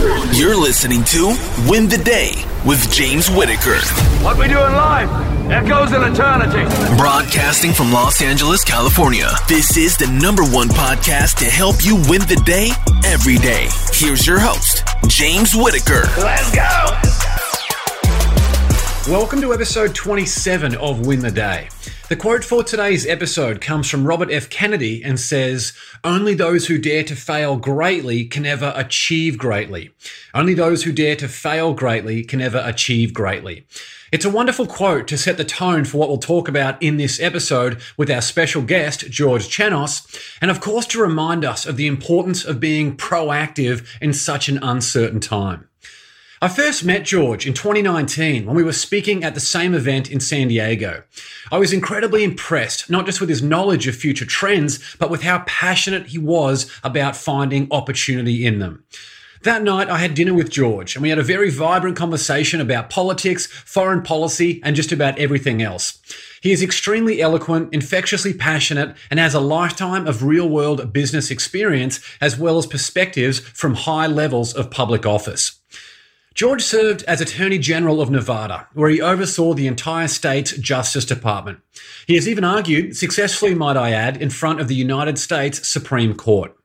You're listening to Win the Day with James Whitaker. What we do in life echoes in eternity. Broadcasting from Los Angeles, California. This is the number one podcast to help you win the day every day. Here's your host, James Whitaker. Let's go. Welcome to episode 27 of Win the Day. The quote for today's episode comes from Robert F. Kennedy and says, Only those who dare to fail greatly can ever achieve greatly. Only those who dare to fail greatly can ever achieve greatly. It's a wonderful quote to set the tone for what we'll talk about in this episode with our special guest, George Chanos, and of course to remind us of the importance of being proactive in such an uncertain time. I first met George in 2019 when we were speaking at the same event in San Diego. I was incredibly impressed, not just with his knowledge of future trends, but with how passionate he was about finding opportunity in them. That night, I had dinner with George, and we had a very vibrant conversation about politics, foreign policy, and just about everything else. He is extremely eloquent, infectiously passionate, and has a lifetime of real world business experience as well as perspectives from high levels of public office. George served as Attorney General of Nevada, where he oversaw the entire state's Justice Department. He has even argued, successfully might I add, in front of the United States Supreme Court.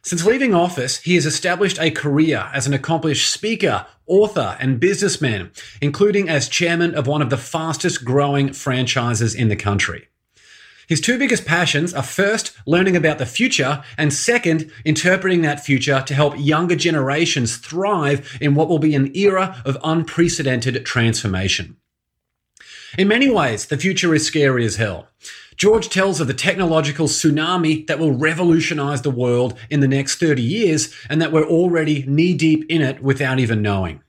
Since leaving office, he has established a career as an accomplished speaker, author, and businessman, including as chairman of one of the fastest growing franchises in the country. His two biggest passions are first, learning about the future, and second, interpreting that future to help younger generations thrive in what will be an era of unprecedented transformation. In many ways, the future is scary as hell. George tells of the technological tsunami that will revolutionize the world in the next 30 years and that we're already knee deep in it without even knowing.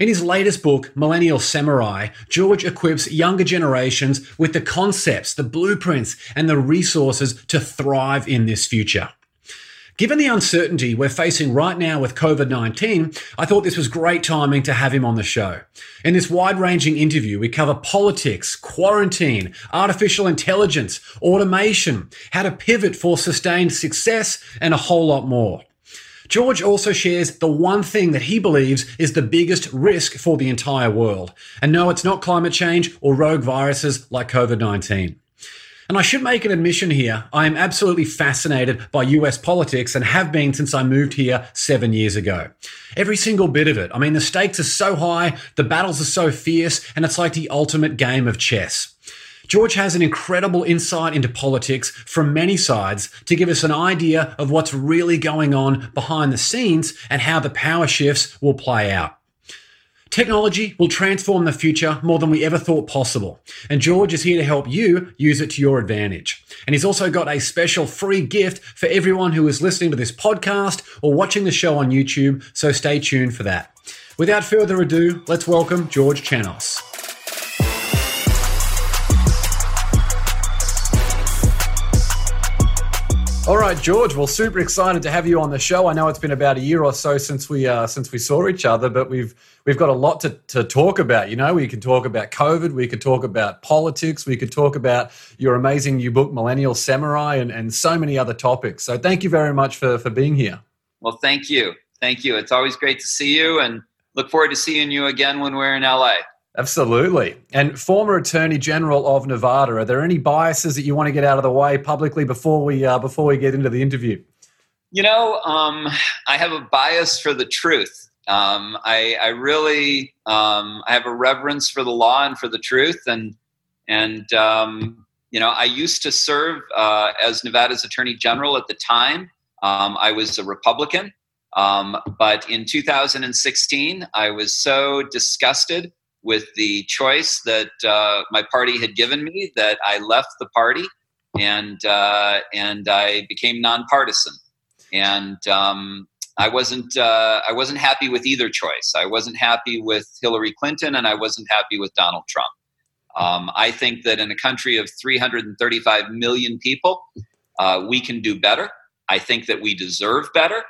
In his latest book, Millennial Samurai, George equips younger generations with the concepts, the blueprints, and the resources to thrive in this future. Given the uncertainty we're facing right now with COVID 19, I thought this was great timing to have him on the show. In this wide ranging interview, we cover politics, quarantine, artificial intelligence, automation, how to pivot for sustained success, and a whole lot more. George also shares the one thing that he believes is the biggest risk for the entire world. And no, it's not climate change or rogue viruses like COVID 19. And I should make an admission here. I am absolutely fascinated by US politics and have been since I moved here seven years ago. Every single bit of it. I mean, the stakes are so high, the battles are so fierce, and it's like the ultimate game of chess. George has an incredible insight into politics from many sides to give us an idea of what's really going on behind the scenes and how the power shifts will play out. Technology will transform the future more than we ever thought possible. And George is here to help you use it to your advantage. And he's also got a special free gift for everyone who is listening to this podcast or watching the show on YouTube. So stay tuned for that. Without further ado, let's welcome George Chanos. All right, George. Well, super excited to have you on the show. I know it's been about a year or so since we uh, since we saw each other, but we've we've got a lot to, to talk about. You know, we can talk about COVID, we could talk about politics, we could talk about your amazing new book, Millennial Samurai, and, and so many other topics. So, thank you very much for for being here. Well, thank you, thank you. It's always great to see you, and look forward to seeing you again when we're in LA. Absolutely. And former Attorney General of Nevada, are there any biases that you want to get out of the way publicly before we uh, before we get into the interview? You know, um, I have a bias for the truth. Um, I, I, really um, I have a reverence for the law and for the truth, and and um, you know, I used to serve uh, as Nevada's Attorney General at the time. Um, I was a Republican, um, but in 2016, I was so disgusted with the choice that uh, my party had given me that I left the party and uh, and I became nonpartisan. And um, I wasn't uh, I wasn't happy with either choice. I wasn't happy with Hillary Clinton, and I wasn't happy with Donald Trump. Um, I think that in a country of 335 million people, uh, we can do better. I think that we deserve better,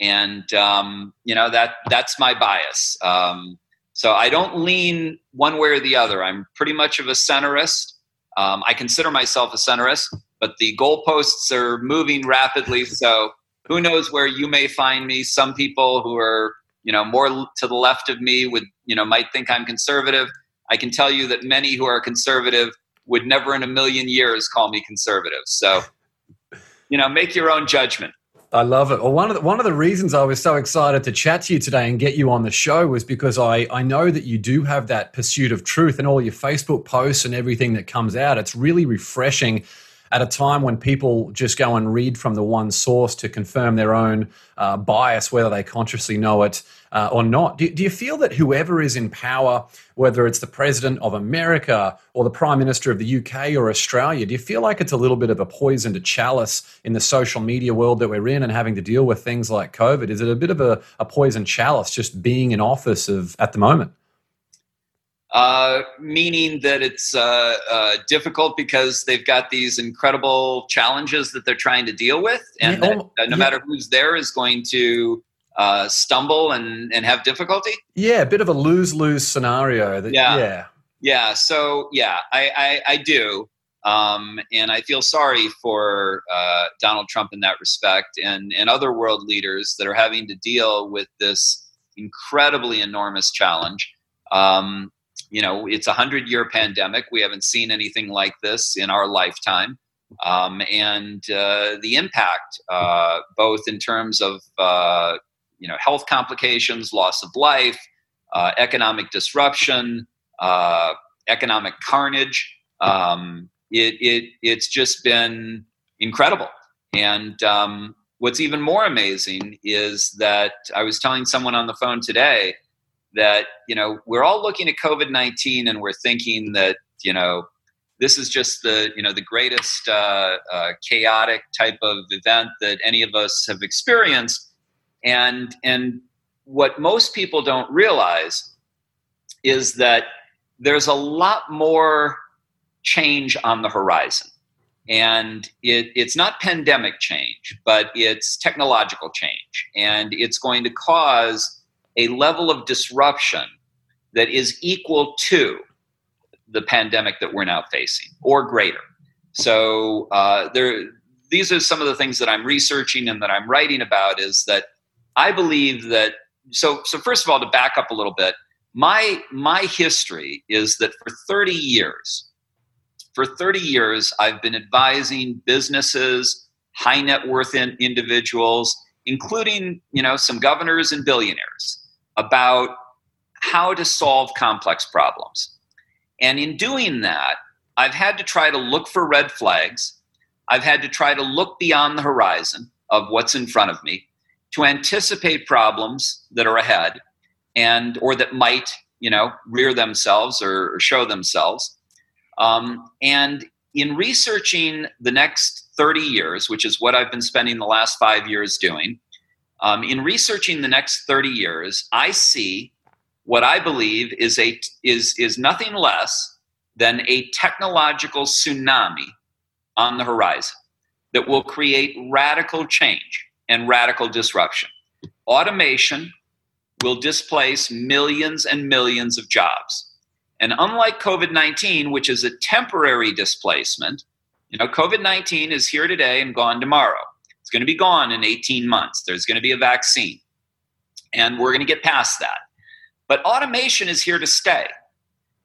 and um, you know that that's my bias. Um, so I don't lean one way or the other. I'm pretty much of a centrist. Um, I consider myself a centrist, but the goalposts are moving rapidly. So who knows where you may find me? Some people who are you know more to the left of me would you know might think I'm conservative. I can tell you that many who are conservative would never in a million years call me conservative. So, you know, make your own judgment. I love it. Well, one of the, one of the reasons I was so excited to chat to you today and get you on the show was because I I know that you do have that pursuit of truth and all your Facebook posts and everything that comes out. It's really refreshing at a time when people just go and read from the one source to confirm their own uh, bias, whether they consciously know it uh, or not. Do, do, you feel that whoever is in power, whether it's the president of America or the prime minister of the UK or Australia, do you feel like it's a little bit of a poisoned chalice in the social media world that we're in and having to deal with things like COVID? Is it a bit of a, a poisoned chalice just being in office of at the moment? Uh, meaning that it's uh, uh, difficult because they've got these incredible challenges that they're trying to deal with, and yeah, that, no yeah. matter who's there is going to uh, stumble and, and have difficulty. Yeah, a bit of a lose lose scenario. That, yeah, yeah, yeah. So yeah, I I, I do, um, and I feel sorry for uh, Donald Trump in that respect, and and other world leaders that are having to deal with this incredibly enormous challenge. Um, you know, it's a hundred year pandemic. We haven't seen anything like this in our lifetime. Um, and uh, the impact, uh, both in terms of uh, you know health complications, loss of life, uh, economic disruption, uh, economic carnage. Um, it, it it's just been incredible. And um, what's even more amazing is that I was telling someone on the phone today that you know we're all looking at covid-19 and we're thinking that you know this is just the you know the greatest uh, uh, chaotic type of event that any of us have experienced and and what most people don't realize is that there's a lot more change on the horizon and it, it's not pandemic change but it's technological change and it's going to cause a level of disruption that is equal to the pandemic that we're now facing or greater. So uh, there, these are some of the things that I'm researching and that I'm writing about. Is that I believe that. So so first of all, to back up a little bit, my my history is that for 30 years, for 30 years, I've been advising businesses, high net worth in individuals, including you know some governors and billionaires about how to solve complex problems. And in doing that, I've had to try to look for red flags. I've had to try to look beyond the horizon of what's in front of me to anticipate problems that are ahead and or that might you know rear themselves or, or show themselves. Um, and in researching the next 30 years which is what i've been spending the last five years doing um, in researching the next 30 years, I see what I believe is a is is nothing less than a technological tsunami on the horizon that will create radical change and radical disruption. Automation will displace millions and millions of jobs. And unlike COVID 19, which is a temporary displacement, you know, COVID 19 is here today and gone tomorrow. It's going to be gone in 18 months. There's going to be a vaccine. And we're going to get past that. But automation is here to stay.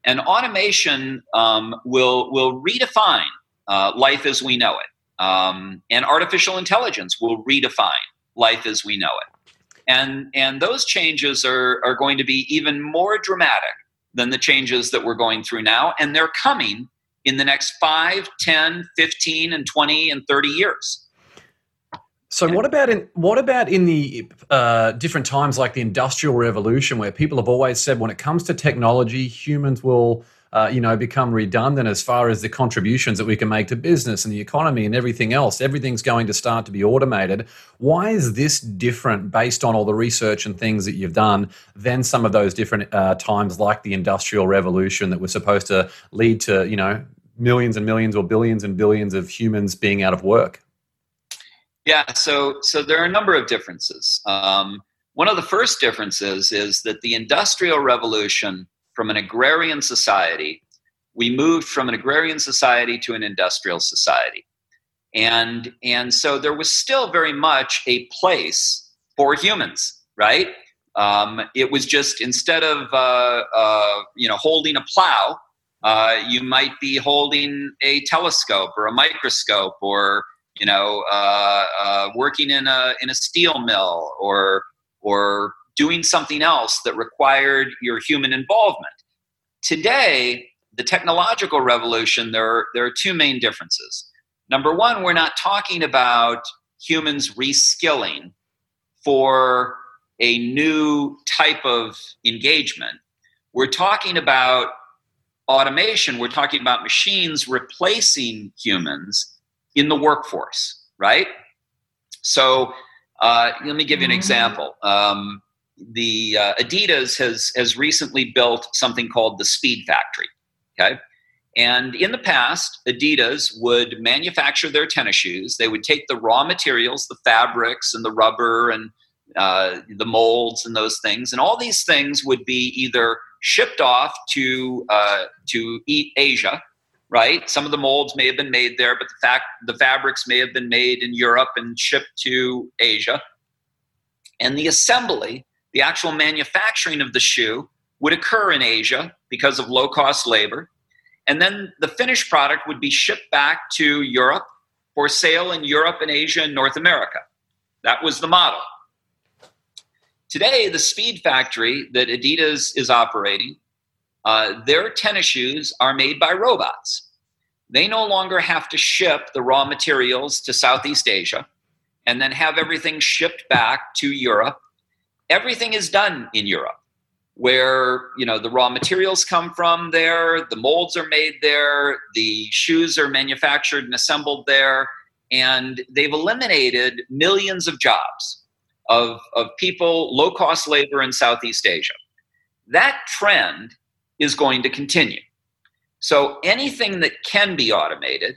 And automation um, will, will redefine uh, life as we know it. Um, and artificial intelligence will redefine life as we know it. And, and those changes are, are going to be even more dramatic than the changes that we're going through now. And they're coming in the next 5, 10, 15, and 20 and 30 years. So what about in what about in the uh, different times like the Industrial Revolution, where people have always said when it comes to technology, humans will uh, you know become redundant as far as the contributions that we can make to business and the economy and everything else. Everything's going to start to be automated. Why is this different based on all the research and things that you've done than some of those different uh, times like the Industrial Revolution that was supposed to lead to you know millions and millions or billions and billions of humans being out of work? Yeah, so so there are a number of differences. Um, one of the first differences is that the Industrial Revolution, from an agrarian society, we moved from an agrarian society to an industrial society, and and so there was still very much a place for humans, right? Um, it was just instead of uh, uh, you know holding a plow, uh, you might be holding a telescope or a microscope, or you know uh, uh, working in a in a steel mill, or or doing something else that required your human involvement. Today, the technological revolution, there are, there are two main differences. Number one, we're not talking about humans reskilling for a new type of engagement. We're talking about automation, we're talking about machines replacing humans in the workforce, right? So uh, let me give you an example. Um, the uh, Adidas has has recently built something called the Speed Factory. Okay, and in the past, Adidas would manufacture their tennis shoes. They would take the raw materials, the fabrics and the rubber and uh, the molds and those things, and all these things would be either shipped off to uh, to Asia, right? Some of the molds may have been made there, but the fact the fabrics may have been made in Europe and shipped to Asia. And the assembly, the actual manufacturing of the shoe, would occur in Asia because of low cost labor. And then the finished product would be shipped back to Europe for sale in Europe and Asia and North America. That was the model. Today, the Speed Factory that Adidas is operating, uh, their tennis shoes are made by robots. They no longer have to ship the raw materials to Southeast Asia and then have everything shipped back to Europe. Everything is done in Europe where you know the raw materials come from there the molds are made there the shoes are manufactured and assembled there and they've eliminated millions of jobs of, of people low cost labor in southeast asia. That trend is going to continue. So anything that can be automated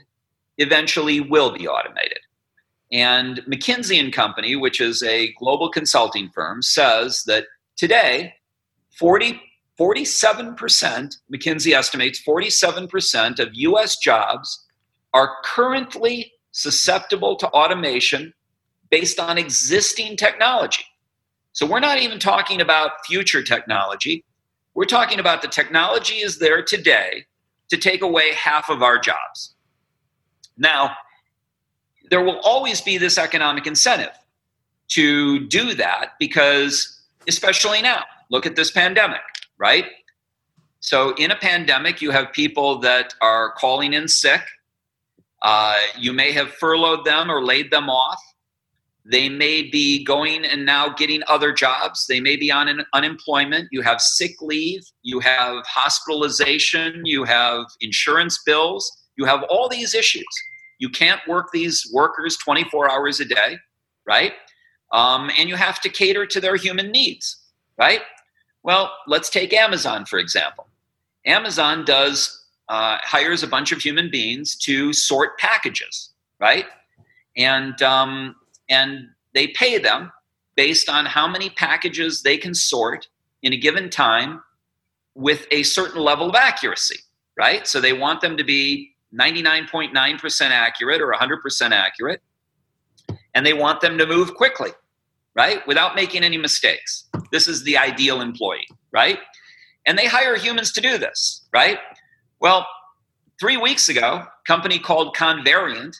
eventually will be automated and mckinsey and company which is a global consulting firm says that today 40, 47%, McKinsey estimates 47% of US jobs are currently susceptible to automation based on existing technology. So we're not even talking about future technology. We're talking about the technology is there today to take away half of our jobs. Now, there will always be this economic incentive to do that because, especially now, Look at this pandemic, right? So, in a pandemic, you have people that are calling in sick. Uh, you may have furloughed them or laid them off. They may be going and now getting other jobs. They may be on an unemployment. You have sick leave. You have hospitalization. You have insurance bills. You have all these issues. You can't work these workers 24 hours a day, right? Um, and you have to cater to their human needs, right? Well, let's take Amazon, for example. Amazon does uh, hires a bunch of human beings to sort packages, right? And um, and they pay them based on how many packages they can sort in a given time with a certain level of accuracy, right? So they want them to be 99.9% accurate or 100% accurate, and they want them to move quickly, right? Without making any mistakes. This is the ideal employee, right? And they hire humans to do this, right? Well, three weeks ago, a company called Convariant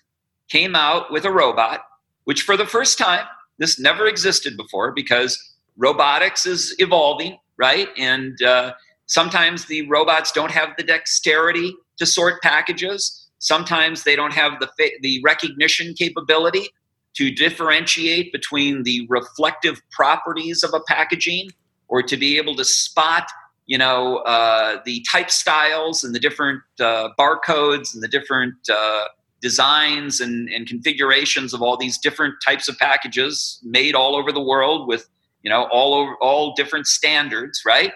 came out with a robot, which for the first time, this never existed before because robotics is evolving, right? And uh, sometimes the robots don't have the dexterity to sort packages. Sometimes they don't have the, the recognition capability to differentiate between the reflective properties of a packaging or to be able to spot you know uh, the type styles and the different uh, barcodes and the different uh, designs and, and configurations of all these different types of packages made all over the world with you know all over all different standards right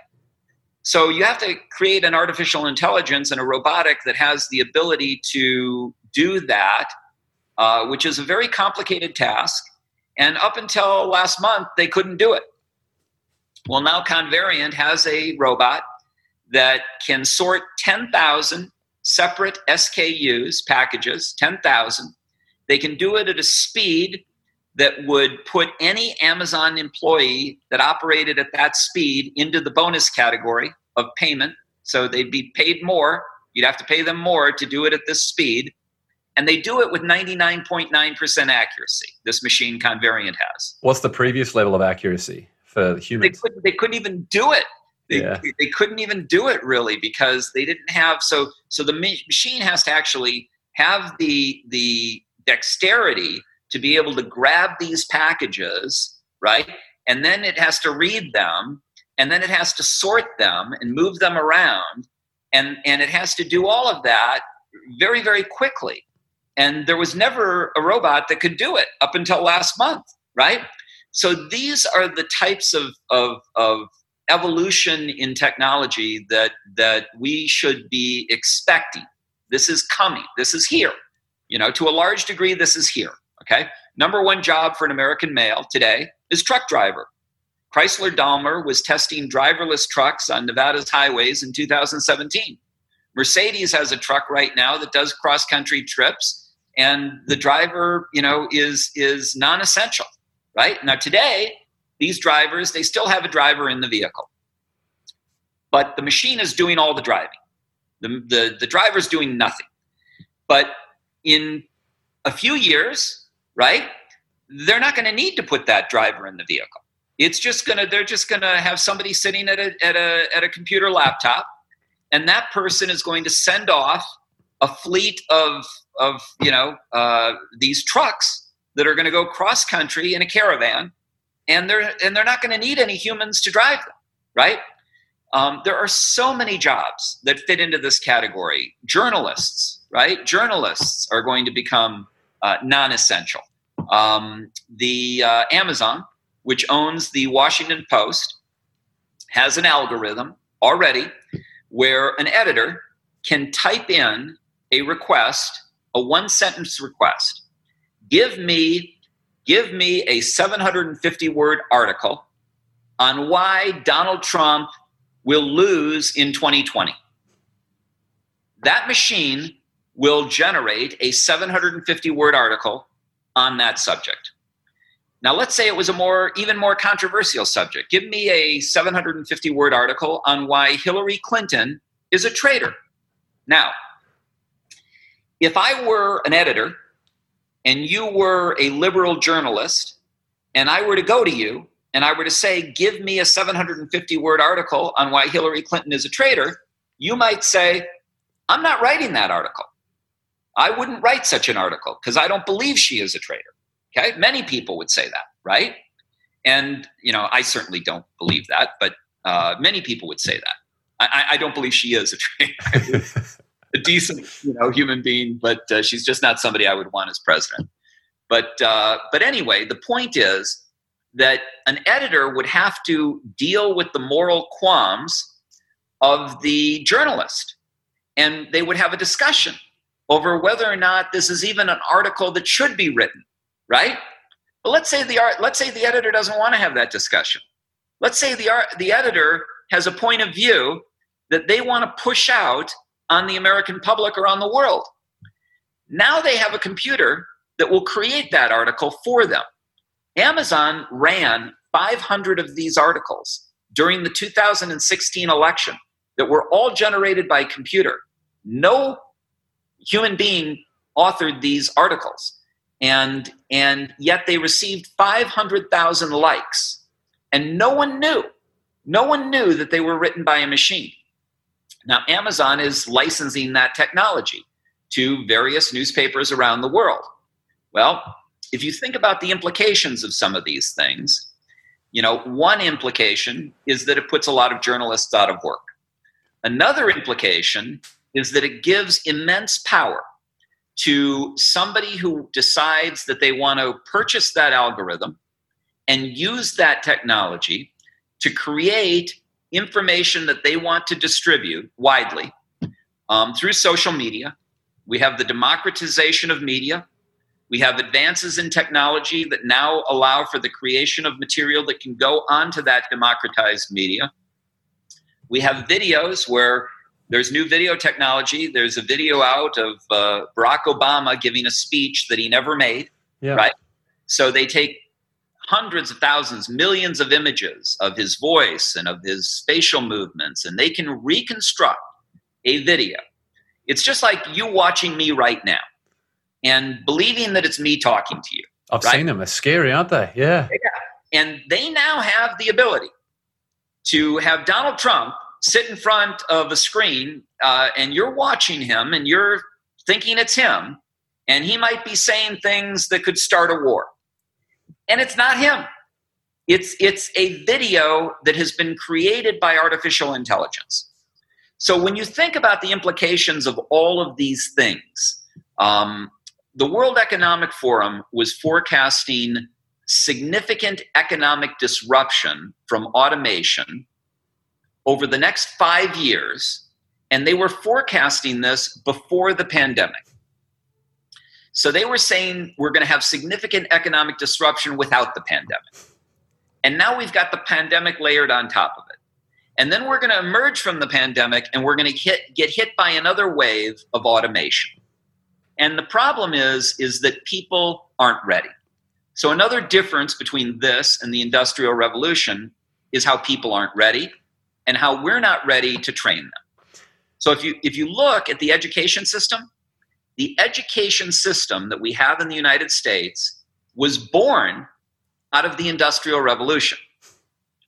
so you have to create an artificial intelligence and a robotic that has the ability to do that uh, which is a very complicated task. And up until last month, they couldn't do it. Well, now Convariant has a robot that can sort 10,000 separate SKUs, packages, 10,000. They can do it at a speed that would put any Amazon employee that operated at that speed into the bonus category of payment. So they'd be paid more. You'd have to pay them more to do it at this speed. And they do it with 99.9% accuracy. This machine Convariant has. What's the previous level of accuracy for humans? They couldn't, they couldn't even do it. They, Yeah. they couldn't even do it really because they didn't have so so the ma- machine has to actually have the the dexterity to be able to grab these packages right? And then it has to read them and then it has to sort them and move them around and and it has to do all of that very very quickly. And there was never a robot that could do it up until last month right? So these are the types of of, of evolution in technology that that we should be expecting. This is coming. This is here. You know to a large degree this is here okay? Number one job for an american male today is truck driver. Chrysler Daimler was testing driverless trucks on nevada's highways in 2017 mercedes has a truck right now that does cross country trips and the driver you know is is non-essential right? Now today these drivers they still have a driver in the vehicle. But the machine is doing all the driving. The, the, the driver's doing nothing. But in a few years right? They're not going to need to put that driver in the vehicle. It's just going to they're just going to have somebody sitting at a, at a at a computer laptop and that person is going to send off a fleet of of you know uh, these trucks that are going to go cross country in a caravan and they're and they're not going to need any humans to drive them right? Um, there are so many jobs that fit into this category. Journalists right? Journalists are going to become uh, non-essential um, the uh, amazon which owns the washington post has an algorithm already where an editor can type in a request a one sentence request give me give me a 750 word article on why Donald Trump will lose in 2020. That machine will generate a 750 word article on that subject. Now let's say it was a more even more controversial subject. Give me a 750 word article on why Hillary Clinton is a traitor. Now, if I were an editor and you were a liberal journalist, and I were to go to you and I were to say, give me a 750 word article on why Hillary Clinton is a traitor, you might say, I'm not writing that article. I wouldn't write such an article because I don't believe she is a traitor. Okay. Many people would say that, right? And, you know, I certainly don't believe that, but uh, many people would say that. I, I don't believe she is a traitor. a decent, you know, human being, but uh, she's just not somebody I would want as president. But uh, but anyway, the point is that an editor would have to deal with the moral qualms of the journalist, and they would have a discussion over whether or not this is even an article that should be written, right? But let's say the art, let's say the editor doesn't want to have that discussion. Let's say the art, the editor has a point of view that they want to push out on the American public or on the world. Now they have a computer that will create that article for them. Amazon ran 500 of these articles during the 2016 election that were all generated by computer. No human being authored these articles. And, and yet they received 500,000 likes. And no one knew. No one knew that they were written by a machine. Now, Amazon is licensing that technology to various newspapers around the world. Well, if you think about the implications of some of these things, you know, one implication is that it puts a lot of journalists out of work. Another implication is that it gives immense power to somebody who decides that they want to purchase that algorithm and use that technology to create information that they want to distribute widely um, through social media. We have the democratization of media. We have advances in technology that now allow for the creation of material that can go onto that democratized media. We have videos where there's new video technology. There's a video out of uh, Barack Obama giving a speech that he never made, Yeah. right? So they take hundreds of thousands, millions of images of his voice and of his facial movements, and they can reconstruct a video. It's just like you watching me right now and believing that it's me talking to you. I've right? seen them. They're scary, aren't they? Yeah. And they now have the ability to have Donald Trump sit in front of a screen uh, and you're watching him and you're thinking it's him, and he might be saying things that could start a war. And it's not him. It's, it's a video that has been created by artificial intelligence. So when you think about the implications of all of these things, um, the World Economic Forum was forecasting significant economic disruption from automation over the next five years, and they were forecasting this before the pandemic. So they were saying we're going to have significant economic disruption without the pandemic. And now we've got the pandemic layered on top of it. And then we're going to emerge from the pandemic and we're going to hit, get hit by another wave of automation. And the problem is, is that people aren't ready. So another difference between this and the industrial revolution is how people aren't ready and how we're not ready to train them. So if you if you look at the education system, the education system that we have in the United States was born out of the industrial revolution.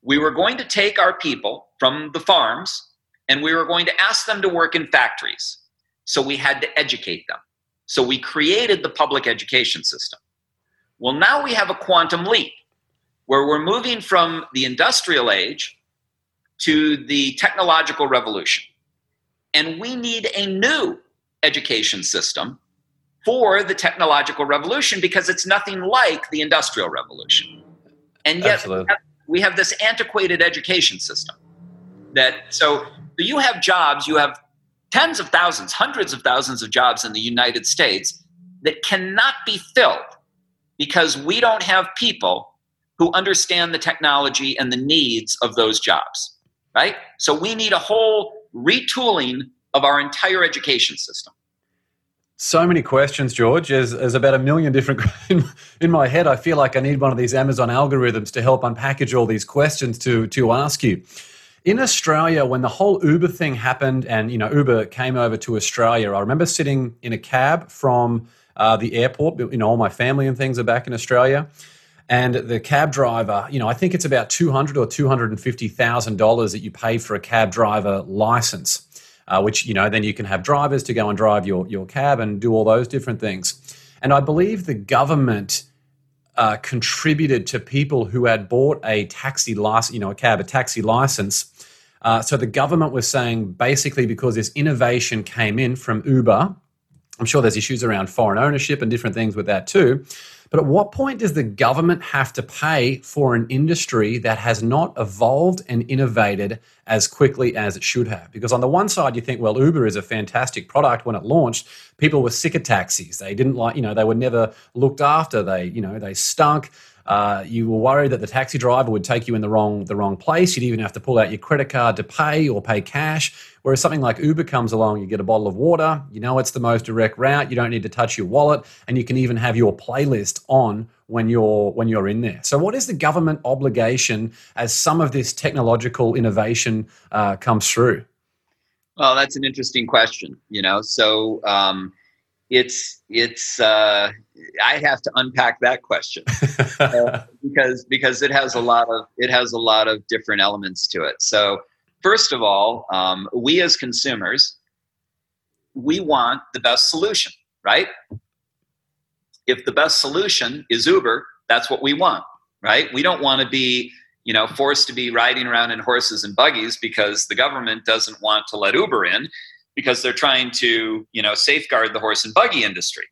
We were going to take our people from the farms and we were going to ask them to work in factories. So we had to educate them. So we created the public education system. Well, now we have a quantum leap where we're moving from the industrial age to the technological revolution. And we need a new education system for the technological revolution because it's nothing like the industrial revolution. And yet we have, we have, this antiquated education system that so you have jobs, you have tens of thousands, hundreds of thousands of jobs in the United States that cannot be filled because we don't have people who understand the technology and the needs of those jobs, right? So we need a whole retooling of our entire education system. So many questions, George. There's, there's about a million different in, my head. I feel like I need one of these Amazon algorithms to help unpackage all these questions to to ask you. In Australia, when the whole Uber thing happened, and you know Uber came over to Australia, I remember sitting in a cab from uh, the airport. You know, all my family and things are back in Australia, and the cab driver, you know, I think it's about two hundred or two hundred and fifty thousand dollars that you pay for a cab driver license uh, which you know then you can have drivers to go and drive your your cab and do all those different things. And I believe the government uh, contributed to people who had bought a taxi license, you know, a cab, a taxi license. Uh, so the government was saying basically because this innovation came in from Uber, I'm sure there's issues around foreign ownership and different things with that too. But at what point does the government have to pay for an industry that has not evolved and innovated as quickly as it should have? Because on the one side, you think, well, Uber is a fantastic product when it launched. People were sick of taxis. They didn't like, you know, they were never looked after. They, you know, they stunk. Uh, you were worried that the taxi driver would take you in the wrong the wrong place. You'd even have to pull out your credit card to pay or pay cash. Whereas something like Uber comes along, you get a bottle of water. You know it's the most direct route. You don't need to touch your wallet, and you can even have your playlist on when you're when you're in there. So, what is the government obligation as some of this technological innovation uh, comes through? Well, that's an interesting question. You know, so. Um, it's it's uh, I have to unpack that question uh, because because it has a lot of it has a lot of different elements to it. So first of all, um, we as consumers we want the best solution, right? If the best solution is Uber, that's what we want, right? We don't want to be you know forced to be riding around in horses and buggies because the government doesn't want to let Uber in because they're trying to you know safeguard the horse and buggy industry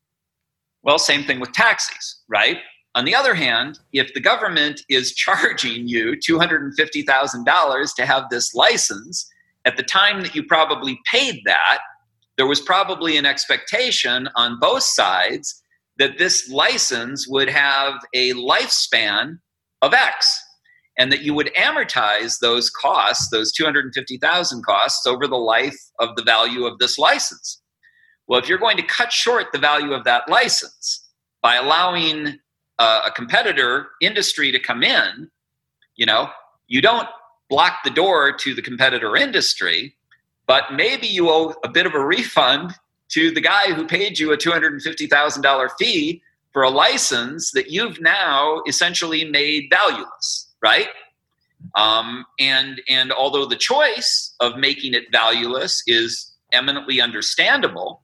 well same thing with taxis right on the other hand if the government is charging you $250000 to have this license at the time that you probably paid that there was probably an expectation on both sides that this license would have a lifespan of x and that you would amortize those costs, those 250,000 costs over the life of the value of this license. Well, if you're going to cut short the value of that license by allowing uh, a competitor industry to come in, you know, you don't block the door to the competitor industry, but maybe you owe a bit of a refund to the guy who paid you a $250,000 fee for a license that you've now essentially made valueless, right? Um, and and although the choice of making it valueless is eminently understandable,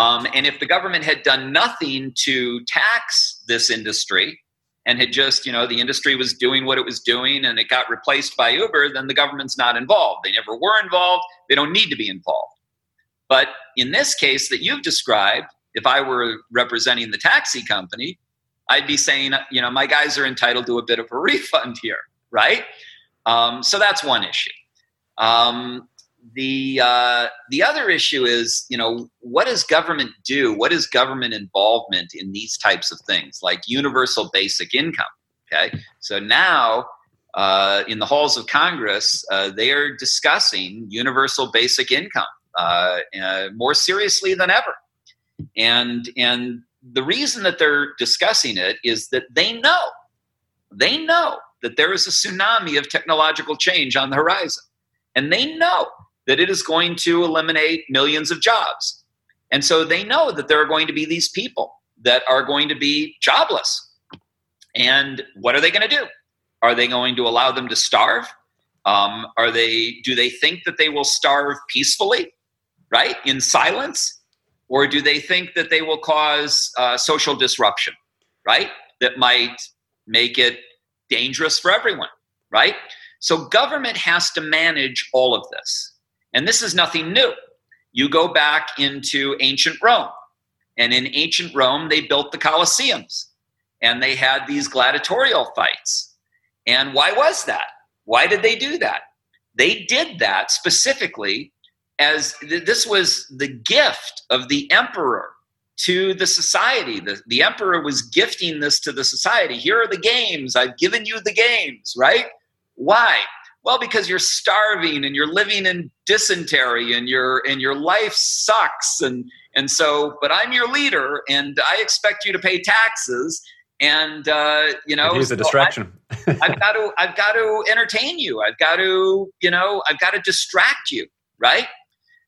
um, and if the government had done nothing to tax this industry and had just, you know, the industry was doing what it was doing and it got replaced by Uber, then the government's not involved. They never were involved. They don't need to be involved. But in this case that you've described, if I were representing the taxi company, I'd be saying, you know, my guys are entitled to a bit of a refund here, right? Um, so that's one issue. Um, the uh, the other issue is, you know, what does government do? What is government involvement in these types of things, like universal basic income? Okay, so now uh, in the halls of Congress, uh, they are discussing universal basic income uh, uh, more seriously than ever, and and the reason that they're discussing it is that they know, they know that there is a tsunami of technological change on the horizon. And they know that it is going to eliminate millions of jobs. And so they know that there are going to be these people that are going to be jobless. And what are they going to do? Are they going to allow them to starve? Um, are they? Do they think that they will starve peacefully, right, in silence? or do they think that they will cause uh, social disruption, right? That might make it dangerous for everyone, right? So government has to manage all of this. And this is nothing new. You go back into ancient Rome. And in ancient Rome, they built the Colosseums and they had these gladiatorial fights. And why was that? Why did they do that? They did that specifically as th- this was the gift of the emperor to the society. The, the emperor was gifting this to the society. Here are the games. I've given you the games, right? Why? Well, because you're starving and you're living in dysentery and your and your life sucks and and so but I'm your leader and I expect you to pay taxes and uh, you know he's a distraction. I, I've got to I've got to entertain you. I've got to you know I've got to distract you, right?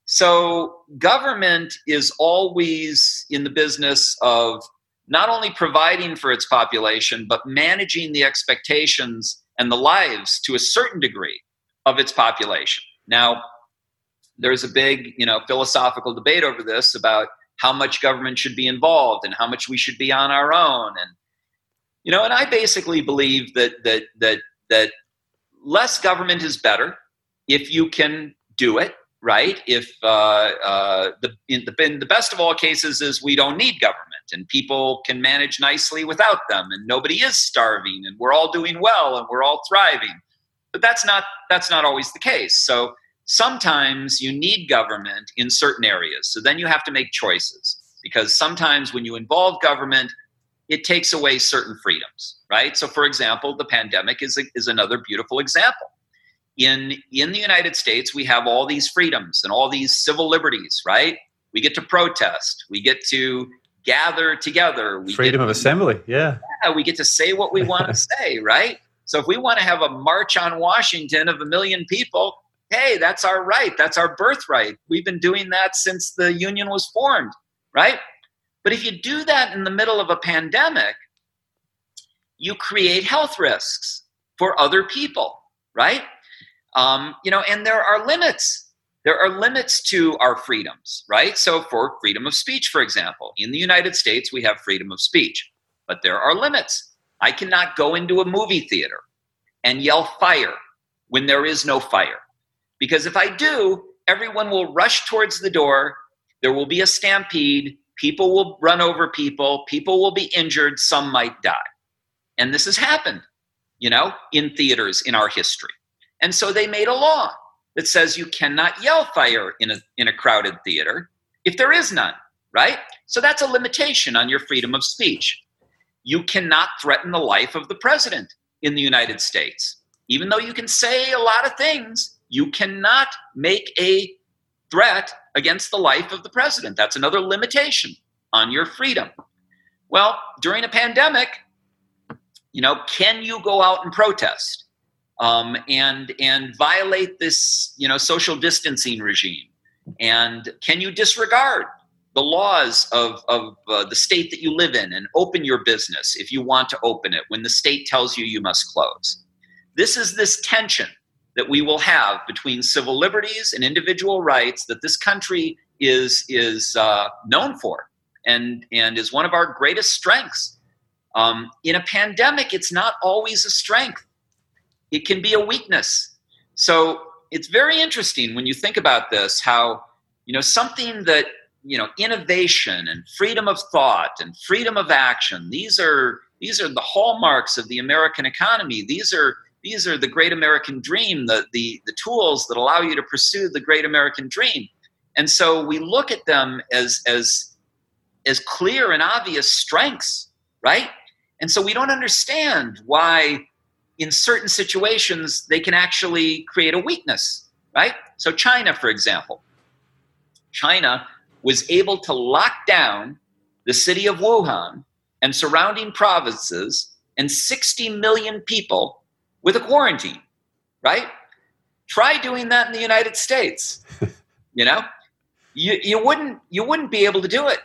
So, government is always in the business of not only providing for its population, but managing the expectations and the lives to a certain degree of its population. Now, there's a big, you know, philosophical debate over this about how much government should be involved and how much we should be on our own and you know, and I basically believe that that that that less government is better if you can do it right? If uh, uh, the, in the, in the best of all cases is we don't need government and people can manage nicely without them and nobody is starving and we're all doing well and we're all thriving. But that's not that's not always the case. So sometimes you need government in certain areas. So then you have to make choices because sometimes when you involve government, it takes away certain freedoms, right? So for example, the pandemic is a, is another beautiful example in in the United States we have all these freedoms and all these civil liberties, right? We get to protest, we get to gather together, we freedom of assembly, yeah. Yeah, we get to say what we want to say, right? So if we want to have a march on Washington of a million people, hey, that's our right. That's our birthright. We've been doing that since the union was formed, right? But if you do that in the middle of a pandemic, you create health risks for other people, right? Um, you know, and there are limits. There are limits to our freedoms, right? So, for freedom of speech, for example, in the United States, we have freedom of speech, but there are limits. I cannot go into a movie theater and yell fire when there is no fire. Because if I do, everyone will rush towards the door. There will be a stampede. People will run over people. People will be injured. Some might die. And this has happened, you know, in theaters in our history. And so they made a law that says you cannot yell fire in a, in a crowded theater if there is none, right? So that's a limitation on your freedom of speech. You cannot threaten the life of the president in the United States. Even though you can say a lot of things, you cannot make a threat against the life of the president. That's another limitation on your freedom. Well, during a pandemic, you know, can you go out and protest um, and and violate this you know social distancing regime? And can you disregard the laws of, of uh, the state that you live in and open your business if you want to open it when the state tells you you must close? This is this tension that we will have between civil liberties and individual rights that this country is is uh, known for and and is one of our greatest strengths. Um, in a pandemic, it's not always a strength; it can be a weakness. So it's very interesting when you think about this. How you know something that you know innovation and freedom of thought and freedom of action. These are these are the hallmarks of the American economy. These are these are the great American dream, the, the, the tools that allow you to pursue the great American dream. And so we look at them as, as, as clear and obvious strengths, right? And so we don't understand why, in certain situations, they can actually create a weakness, right? So, China, for example, China was able to lock down the city of Wuhan and surrounding provinces and 60 million people with a quarantine, right? Try doing that in the United States. you know, you, you wouldn't you wouldn't be able to do it.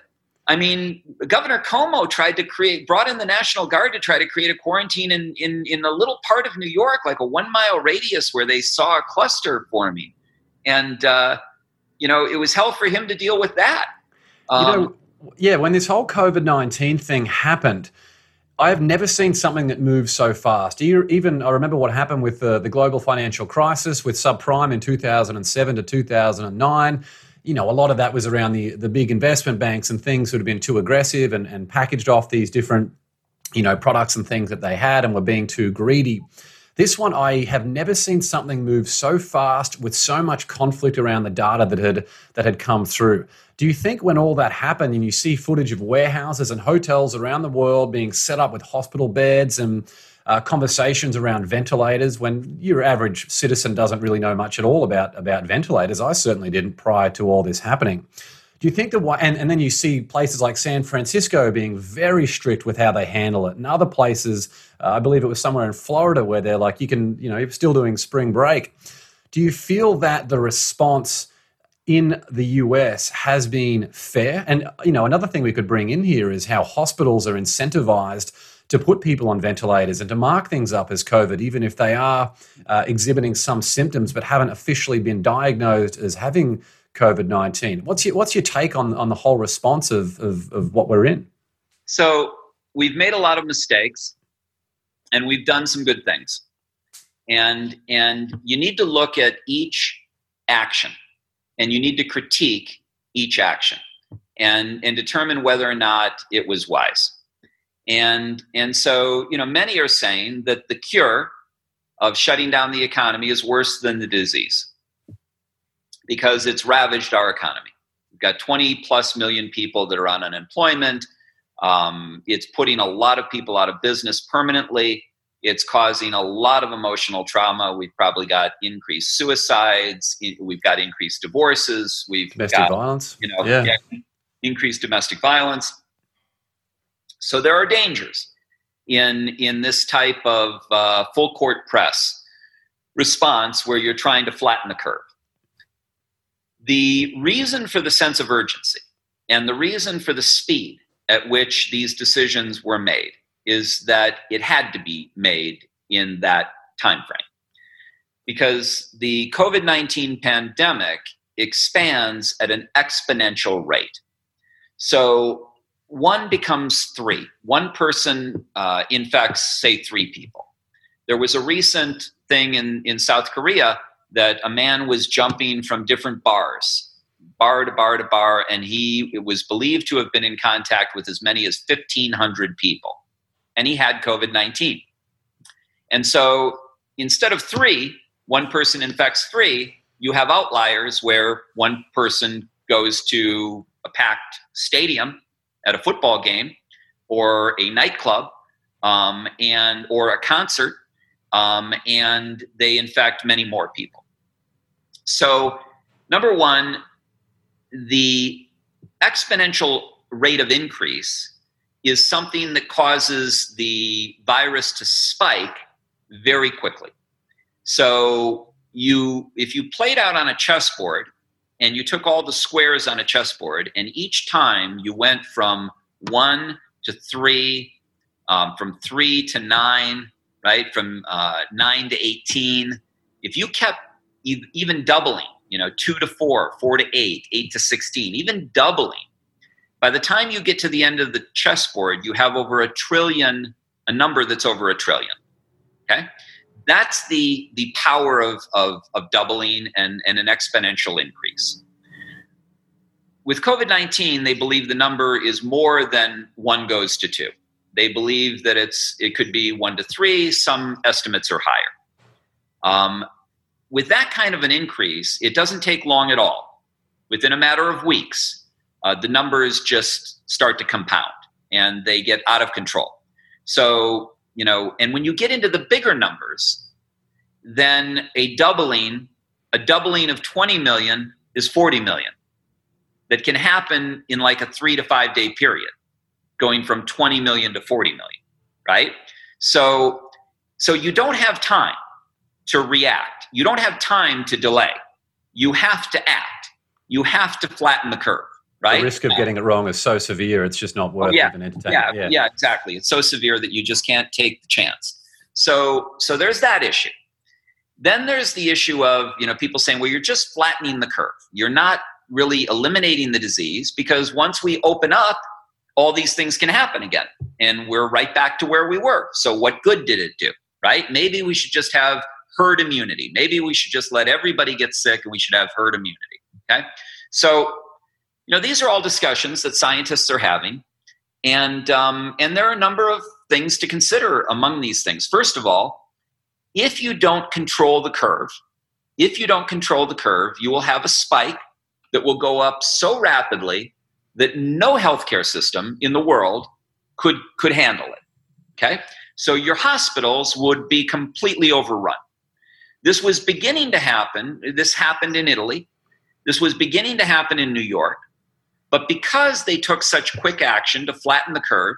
I mean, Governor Cuomo tried to create, brought in the National Guard to try to create a quarantine in, in, in a little part of New York, like a one mile radius where they saw a cluster forming. And, uh, you know, it was hell for him to deal with that. Um, you know, um, yeah, when this whole COVID 19 thing happened, I have never seen something that moves so fast. Even I remember what happened with the, the global financial crisis with subprime in 2007 to 2009. You know, a lot of that was around the, the big investment banks and things that have been too aggressive and, and packaged off these different, you know, products and things that they had and were being too greedy. This one, I have never seen something move so fast with so much conflict around the data that had that had come through. Do you think when all that happened and you see footage of warehouses and hotels around the world being set up with hospital beds and uh, conversations around ventilators when your average citizen doesn't really know much at all about about ventilators? I certainly didn't prior to all this happening. Do you think that and, and then you see places like San Francisco being very strict with how they handle it, and other places, uh, I believe it was somewhere in Florida where they're like, you can, you know, you're still doing spring break. Do you feel that the response in the US has been fair? And you know, another thing we could bring in here is how hospitals are incentivized to put people on ventilators and to mark things up as COVID, even if they are uh, exhibiting some symptoms but haven't officially been diagnosed as having COVID 19. What's your, what's your take on, on the whole response of, of, of what we're in? So, we've made a lot of mistakes and we've done some good things. And, and you need to look at each action and you need to critique each action and, and determine whether or not it was wise. And, and so, you know, many are saying that the cure of shutting down the economy is worse than the disease because it's ravaged our economy. We've got 20 plus million people that are on unemployment. Um, it's putting a lot of people out of business permanently. It's causing a lot of emotional trauma. We've probably got increased suicides. We've got increased divorces. We've domestic got, violence. You know, yeah. Yeah, increased domestic violence. So there are dangers in in this type of uh, full court press response where you're trying to flatten the curve. The reason for the sense of urgency and the reason for the speed at which these decisions were made is that it had to be made in that time frame because the covid-19 pandemic expands at an exponential rate so one becomes three one person uh, infects say three people there was a recent thing in, in south korea that a man was jumping from different bars, bar to bar to bar, and he was believed to have been in contact with as many as 1,500 people. And he had COVID 19. And so instead of three, one person infects three, you have outliers where one person goes to a packed stadium at a football game or a nightclub um, and or a concert um, and they infect many more people. So, number one, the exponential rate of increase is something that causes the virus to spike very quickly. So you if you played out on a chessboard and you took all the squares on a chessboard and each time you went from 1 to 3 um, from 3 to 9 right from uh, 9 to 18 if you kept even doubling you know 2 to 4 4 to 8 8 to 16 even doubling by the time you get to the end of the chessboard, you have over a trillion, a number that's over a trillion. Okay? That's the, the power of, of, of doubling and, and an exponential increase. With COVID 19, they believe the number is more than one goes to two. They believe that it's, it could be one to three, some estimates are higher. Um, with that kind of an increase, it doesn't take long at all. Within a matter of weeks, uh, the numbers just start to compound and they get out of control. So, you know, and when you get into the bigger numbers, then a doubling, a doubling of 20 million is 40 million. That can happen in like a three to five day period, going from 20 million to 40 million, right? So, so you don't have time to react. You don't have time to delay. You have to act. You have to flatten the curve right? The risk of getting it wrong is so severe; it's just not worth oh, yeah, even entertaining. Yeah, yeah, yeah, exactly. It's so severe that you just can't take the chance. So, so there's that issue. Then there's the issue of you know people saying, well, you're just flattening the curve. You're not really eliminating the disease because once we open up, all these things can happen again, and we're right back to where we were. So, what good did it do? Right? Maybe we should just have herd immunity. Maybe we should just let everybody get sick, and we should have herd immunity. Okay. So you know, these are all discussions that scientists are having, and um, and there are a number of things to consider among these things. First of all, if you don't control the curve, if you don't control the curve, you will have a spike that will go up so rapidly that no healthcare system in the world could could handle it. Okay? So your hospitals would be completely overrun. This was beginning to happen. This happened in Italy. This was beginning to happen in New York. But because they took such quick action to flatten the curve,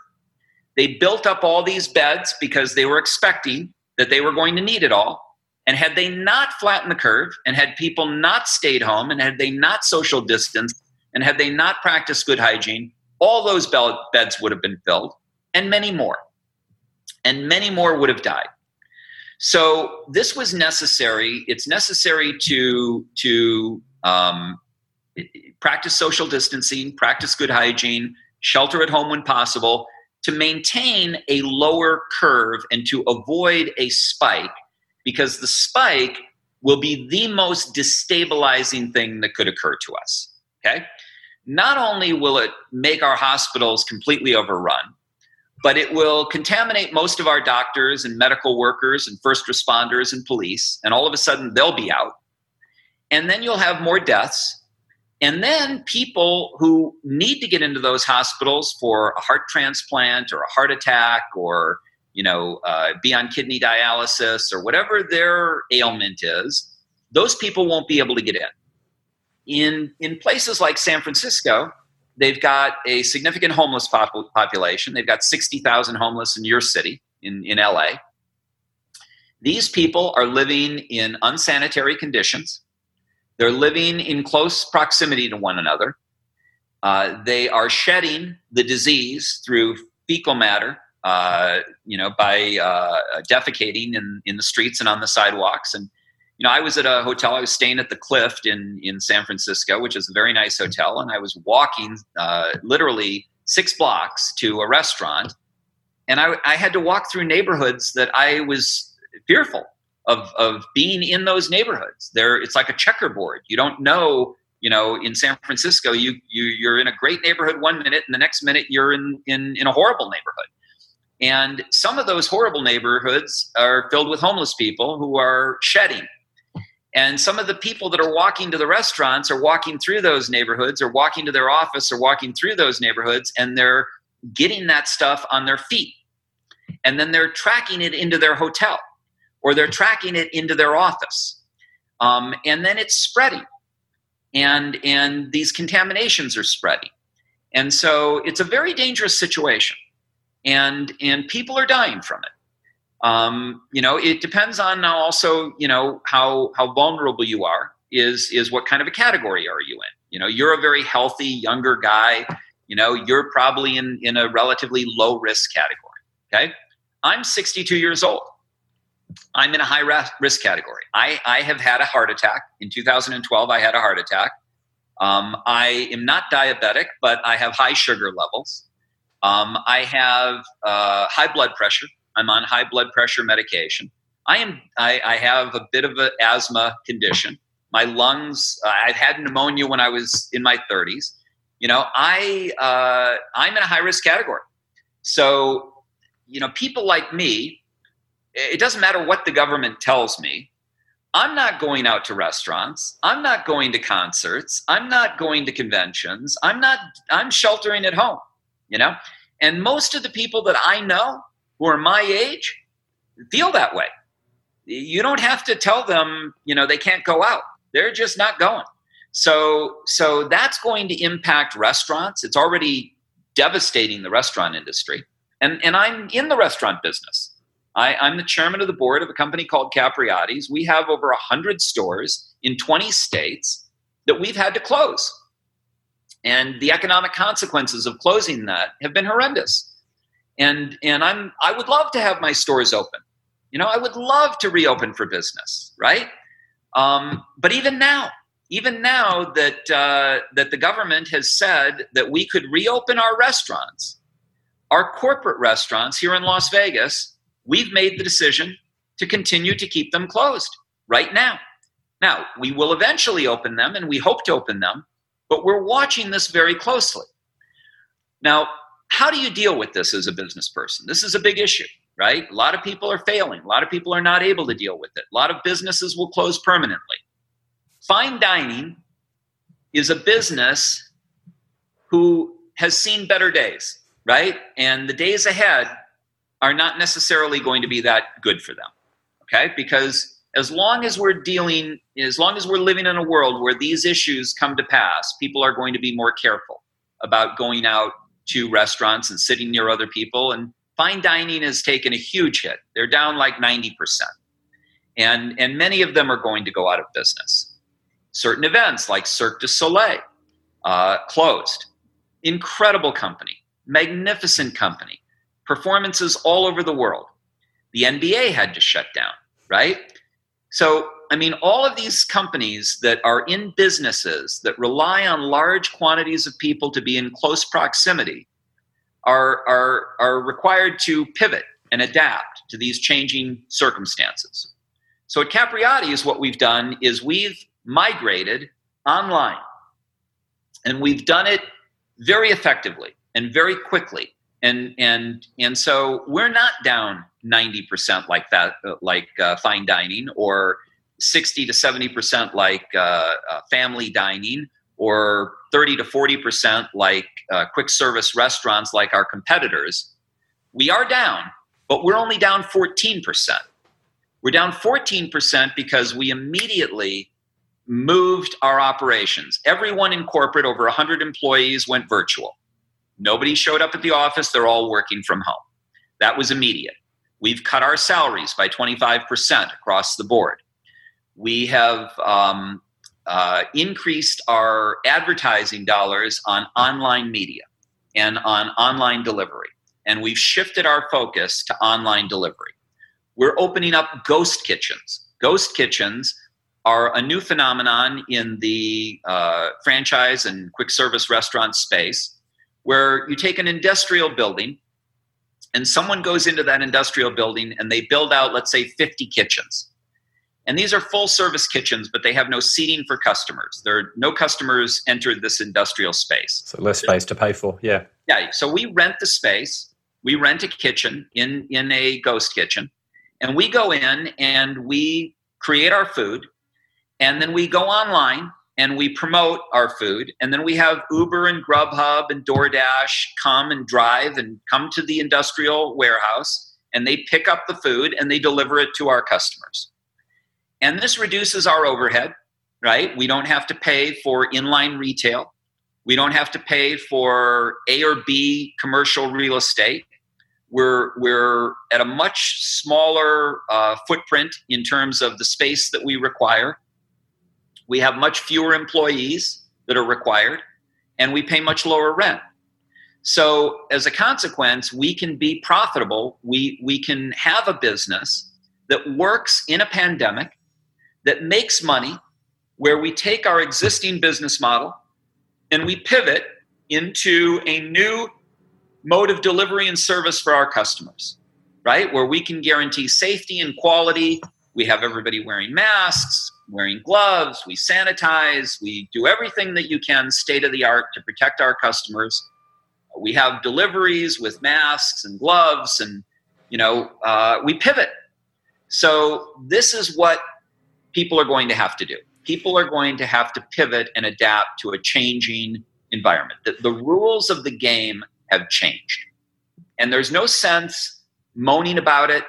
they built up all these beds because they were expecting that they were going to need it all. And had they not flattened the curve, and had people not stayed home, and had they not social distanced, and had they not practiced good hygiene, all those beds would have been filled, and many more. And many more would have died. So this was necessary. It's necessary to to um, practice social distancing, practice good hygiene, shelter at home when possible to maintain a lower curve and to avoid a spike because the spike will be the most destabilizing thing that could occur to us. Okay? Not only will it make our hospitals completely overrun, but it will contaminate most of our doctors and medical workers and first responders and police, and all of a sudden they'll be out. And then you'll have more deaths, and then people who need to get into those hospitals for a heart transplant or a heart attack or you know uh, be on kidney dialysis or whatever their ailment is, those people won't be able to get in. In in places like San Francisco, they've got a significant homeless pop- population. They've got sixty thousand homeless in your city in in LA. These people are living in unsanitary conditions they're living in close proximity to one another. Uh, they are shedding the disease through fecal matter, uh, you know, by uh, defecating in, in the streets and on the sidewalks. And, you know, I was at a hotel, I was staying at the Clift in, in San Francisco, which is a very nice hotel. And I was walking uh, literally six blocks to a restaurant. And I, I had to walk through neighborhoods that I was fearful of of being in those neighborhoods. There, it's like a checkerboard. You don't know. You know, in San Francisco, you you you're in a great neighborhood one minute, and the next minute you're in in in a horrible neighborhood. And some of those horrible neighborhoods are filled with homeless people who are shedding. And some of the people that are walking to the restaurants are walking through those neighborhoods or walking to their office or walking through those neighborhoods and they're getting that stuff on their feet. And then they're tracking it into their hotel or they're tracking it into their office. Um, and then it's spreading. And, and these contaminations are spreading. And so it's a very dangerous situation. and and people are dying from it. Um, you know, it depends on now also, you know, how how vulnerable you are. Is is what kind of a category are you in? You know, you're a very healthy younger guy. You know, you're probably in in a relatively low risk category. Okay, I'm 62 years old. I'm in a high risk category. I, I have had a heart attack. In 2012, I had a heart attack. Um, I am not diabetic, but I have high sugar levels. Um, I have uh, high blood pressure. I'm on high blood pressure medication. I am. I, I have a bit of an asthma condition. My lungs. Uh, I've had pneumonia when I was in my 30s. You know, I uh, I'm in a high risk category. So, you know, people like me. It doesn't matter what the government tells me. I'm not going out to restaurants. I'm not going to concerts. I'm not going to conventions. I'm not. I'm sheltering at home. You know, and most of the people that I know who are my age feel that way. You don't have to tell them, you know, they can't go out. They're just not going. So so that's going to impact restaurants. It's already devastating the restaurant industry. And and I'm in the restaurant business. I, I'm the chairman of the board of a company called Capriotti's. We have over 100 stores in 20 states that we've had to close. And the economic consequences of closing that have been horrendous and and i'm i would love to have my stores open you know i would love to reopen for business right um, but even now even now that uh, that the government has said that we could reopen our restaurants our corporate restaurants here in las vegas we've made the decision to continue to keep them closed right now now we will eventually open them and we hope to open them but we're watching this very closely now how do you deal with this as a business person? This is a big issue, right? A lot of people are failing. A lot of people are not able to deal with it. A lot of businesses will close permanently. Fine dining is a business who has seen better days, right? And the days ahead are not necessarily going to be that good for them, okay? Because as long as we're dealing, as long as we're living in a world where these issues come to pass, people are going to be more careful about going out to restaurants and sitting near other people. And fine dining has taken a huge hit. They're down like 90%. And, and many of them are going to go out of business. Certain events like Cirque du Soleil uh, closed. Incredible company, magnificent company, performances all over the world. The NBA had to shut down, right? So I mean, all of these companies that are in businesses that rely on large quantities of people to be in close proximity are, are, are required to pivot and adapt to these changing circumstances. So at Capriotti's, what we've done is we've migrated online. And we've done it very effectively and very quickly. And, and, and so we're not down 90% like that, like uh, fine dining or 60 to 70% like uh, uh, family dining or 30 to 40% like uh, quick service restaurants like our competitors, we are down, but we're only down 14%. We're down 14% because we immediately moved our operations. Everyone in corporate, over 100 employees, went virtual. Nobody showed up at the office, they're all working from home. That was immediate. We've cut our salaries by 25% across the board we have um, uh, increased our advertising dollars on online media and on online delivery. And we've shifted our focus to online delivery. We're opening up ghost kitchens. Ghost kitchens are a new phenomenon in the uh, franchise and quick service restaurant space where you take an industrial building and someone goes into that industrial building and they build out, let's say, 50 kitchens and these are full service kitchens, but they have no seating for customers. There are no customers entered this industrial space. So less space to pay for. Yeah. Yeah. So we rent the space. We rent a kitchen in in a ghost kitchen, and we go in and we create our food, and then we go online and we promote our food, and then we have Uber and Grubhub and DoorDash come and drive and come to the industrial warehouse, and they pick up the food and they deliver it to our customers. And this reduces our overhead, right? We don't have to pay for inline retail. We don't have to pay for A or B commercial real estate. we're we're at a much smaller uh, footprint in terms of the space that we require. We have much fewer employees that are required, and we pay much lower rent. So, as a consequence, we can be profitable. We we can have a business that works in a pandemic, that makes money, where we take our existing business model and we pivot into a new mode of delivery and service for our customers, right? Where we can guarantee safety and quality. We have everybody wearing masks, wearing gloves, we sanitize, we do everything that you can state of the art to protect our customers. We have deliveries with masks and gloves, and you know, uh, we pivot. So this is what people are going to have to do. People are going to have to pivot and adapt to a changing environment. The, the rules of the game have changed. And there's no sense moaning about it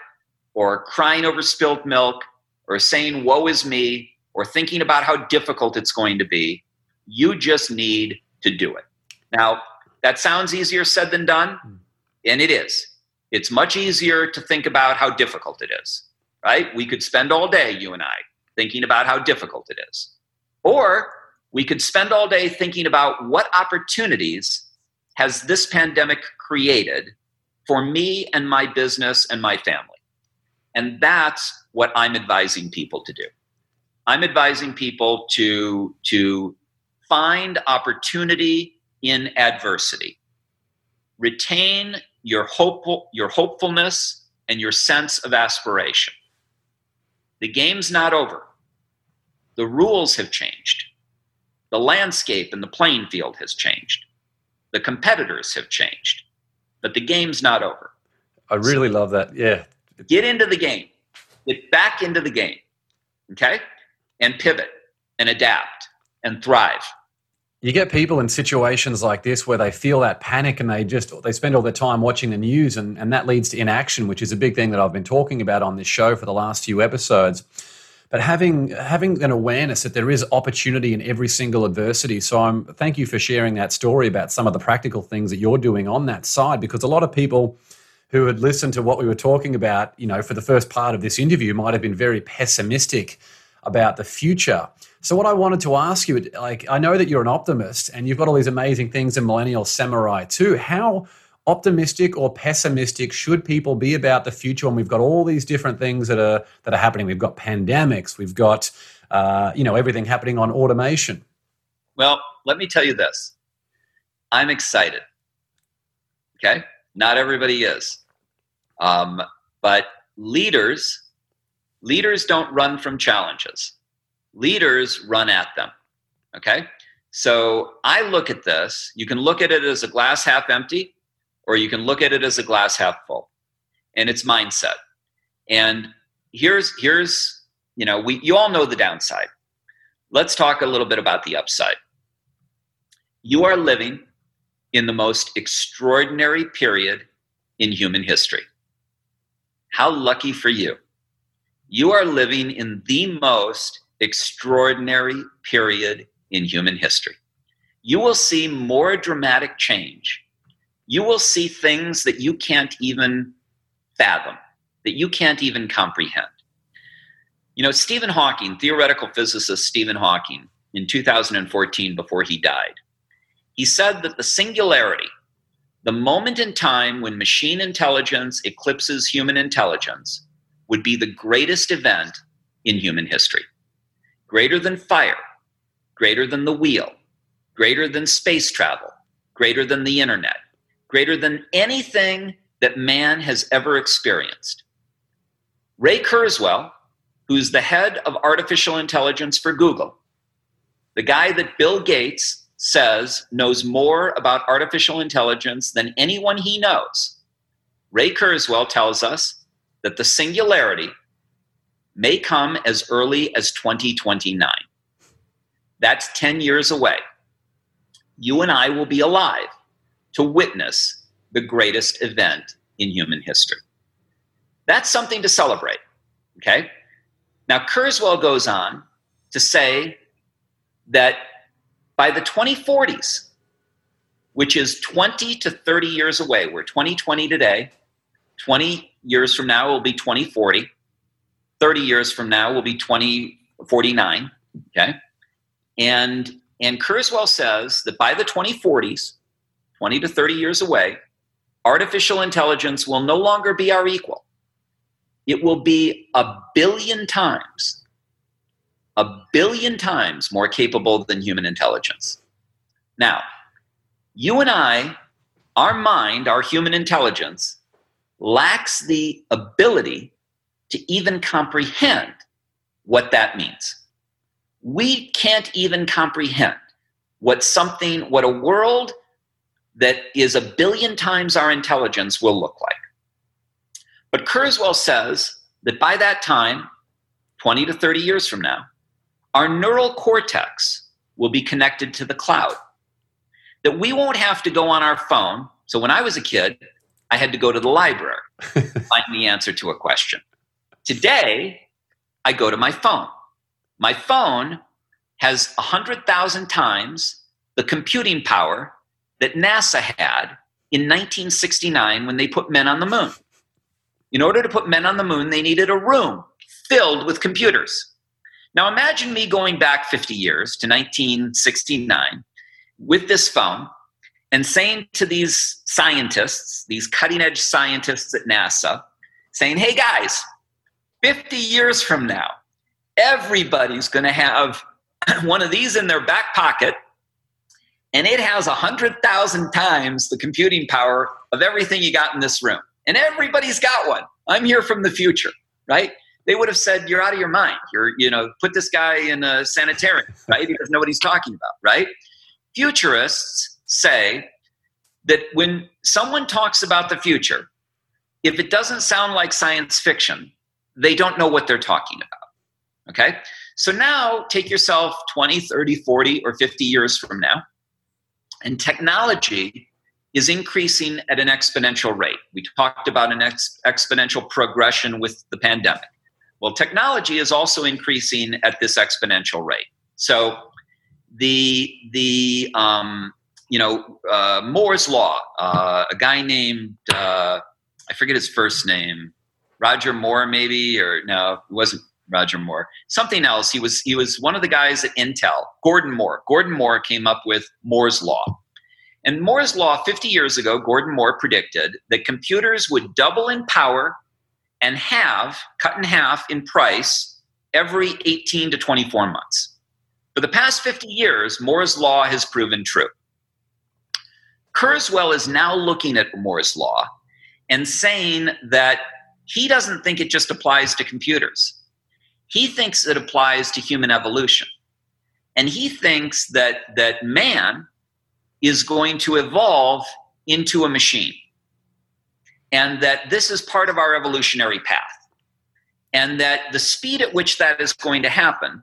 or crying over spilt milk or saying, woe is me, or thinking about how difficult it's going to be. You just need to do it. Now, that sounds easier said than done, and it is. It's much easier to think about how difficult it is, right? We could spend all day, you and I, thinking about how difficult it is. Or we could spend all day thinking about what opportunities has this pandemic created for me and my business and my family. And that's what I'm advising people to do. I'm advising people to, to find opportunity in adversity. Retain your hopeful, your hopefulness and your sense of aspiration. The game's not over. The rules have changed. The landscape and the playing field has changed. The competitors have changed. But the game's not over. I really so love that. Yeah. Get into the game. Get back into the game. Okay? And pivot and adapt and thrive. You get people in situations like this where they feel that panic and they just they spend all their time watching the news and, and that leads to inaction, which is a big thing that I've been talking about on this show for the last few episodes but having having an awareness that there is opportunity in every single adversity. So I'm thank you for sharing that story about some of the practical things that you're doing on that side because a lot of people who had listened to what we were talking about, you know, for the first part of this interview might have been very pessimistic about the future. So what I wanted to ask you like I know that you're an optimist and you've got all these amazing things in Millennial Samurai too. How optimistic or pessimistic should people be about the future when we've got all these different things that are that are happening? We've got pandemics we've got uh, you know everything happening on automation. Well let me tell you this. I'm excited. Okay not everybody is. Um, but leaders leaders don't run from challenges. Leaders run at them okay? So i look at this you can look at it as a glass half empty or you can look at it as a glass half full. And it's mindset. And here's here's you know we you all know the downside. Let's talk a little bit about the upside. You are living in the most extraordinary period in human history. How lucky for you. You are living in the most extraordinary period in human history. You will see more dramatic change. You will see things that you can't even fathom, that you can't even comprehend. You know, Stephen Hawking, theoretical physicist Stephen Hawking, in 2014, before he died, he said that the singularity, the moment in time when machine intelligence eclipses human intelligence, would be the greatest event in human history. Greater than fire, greater than the wheel, greater than space travel, greater than the internet, greater than anything that man has ever experienced. Ray Kurzweil, who's the head of artificial intelligence for Google, the guy that Bill Gates says knows more about artificial intelligence than anyone he knows, Ray Kurzweil tells us that the singularity may come as early as 2029. That's 10 years away. You and I will be alive to witness the greatest event in human history. That's something to celebrate. Okay? Now, Kurzweil goes on to say that by the 2040s, which is 20 to 30 years away, we're 2020 today, 20 years from now will be 2040. 30 years from now will be 2049. Okay. And and Kurzweil says that by the 2040s, 20 to 30 years away, artificial intelligence will no longer be our equal. It will be a billion times, a billion times more capable than human intelligence. Now, you and I, our mind, our human intelligence, lacks the ability to even comprehend what that means. We can't even comprehend what something, what a world that is a billion times our intelligence will look like. But Kurzweil says that by that time, 20 to 30 years from now, our neural cortex will be connected to the cloud. That we won't have to go on our phone. So when I was a kid, I had to go to the library to find the answer to a question. Today, I go to my phone. My phone has 100,000 times the computing power that NASA had in 1969 when they put men on the moon. In order to put men on the moon, they needed a room filled with computers. Now imagine me going back 50 years to 1969 with this phone and saying to these scientists, these cutting edge scientists at NASA, saying, hey guys, 50 years from now, everybody's going to have one of these in their back pocket and it has 100,000 times the computing power of everything you got in this room. And everybody's got one. I'm here from the future, right? They would have said, You're out of your mind. You're, you know, put this guy in a sanitarium, right? He doesn't know what he's talking about, right? Futurists say that when someone talks about the future, if it doesn't sound like science fiction, they don't know what they're talking about. Okay? So now take yourself 20, 30, 40, or 50 years from now, and technology is increasing at an exponential rate. We talked about an ex- exponential progression with the pandemic. Well, technology is also increasing at this exponential rate. So the the um, you know uh, Moore's law, uh, a guy named uh, I forget his first name, Roger Moore maybe or no, it wasn't Roger Moore. Something else. He was he was one of the guys at Intel. Gordon Moore. Gordon Moore came up with Moore's law. And Moore's law 50 years ago, Gordon Moore predicted that computers would double in power and have cut in half in price every 18 to 24 months. For the past 50 years, Moore's law has proven true. Kurzweil is now looking at Moore's law and saying that he doesn't think it just applies to computers. He thinks it applies to human evolution. And he thinks that, that man is going to evolve into a machine. And that this is part of our evolutionary path. And that the speed at which that is going to happen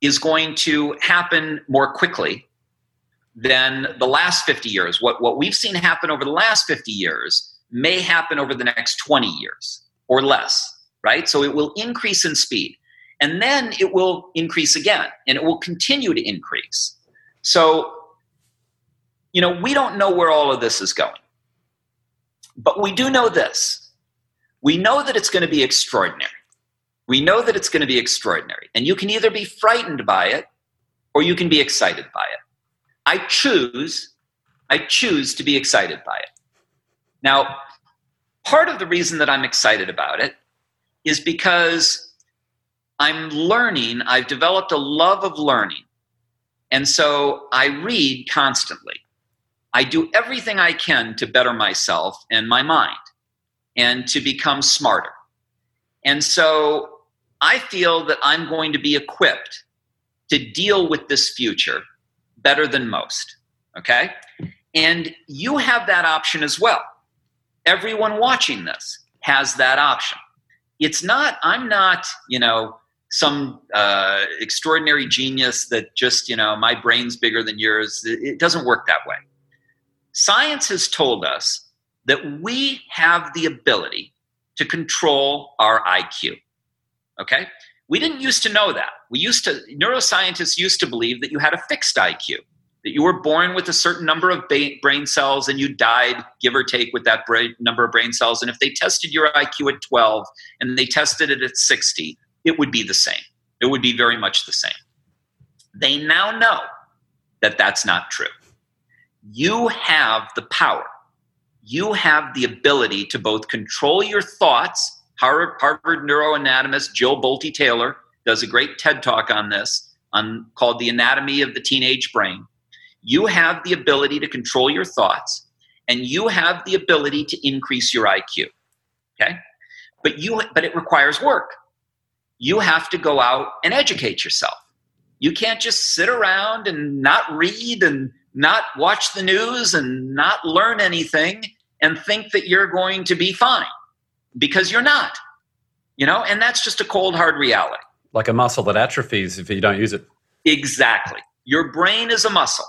is going to happen more quickly than the last 50 years. What, what we've seen happen over the last 50 years may happen over the next 20 years or less, right? So it will increase in speed. And then it will increase again and it will continue to increase. So you know, we don't know where all of this is going. But we do know this we know that it's going to be extraordinary. We know that it's going to be extraordinary. And you can either be frightened by it or you can be excited by it. I choose, I choose to be excited by it. Now, part of the reason that I'm excited about it is because I'm learning, I've developed a love of learning. And so I read constantly. I do everything I can to better myself and my mind and to become smarter. And so I feel that I'm going to be equipped to deal with this future better than most. Okay? And you have that option as well. Everyone watching this has that option. It's not, I'm not, you know, some uh, extraordinary genius that just, you know, my brain's bigger than yours. It doesn't work that way science has told us that we have the ability to control our IQ. Okay? We didn't used to know that. We used to, neuroscientists used to believe that you had a fixed IQ. that you were born with a certain number of brain cells and you died, give or take, with that number of brain cells. And if they tested your IQ at 12 and they tested it at 60, it would be the same. It would be very much the same. They now know that that's not true. You have the power, you have the ability to both control your thoughts. Harvard, Harvard neuroanatomist Jill Bolte Taylor does a great TED talk on this, on, called The Anatomy of the Teenage Brain. You have the ability to control your thoughts, and you have the ability to increase your IQ. Okay? But you but it requires work. You have to go out and educate yourself. You can't just sit around and not read and not watch the news and not learn anything and think that you're going to be fine because you're not. You know, and that's just a cold hard reality. Like a muscle that atrophies if you don't use it. Exactly. Your brain is a muscle.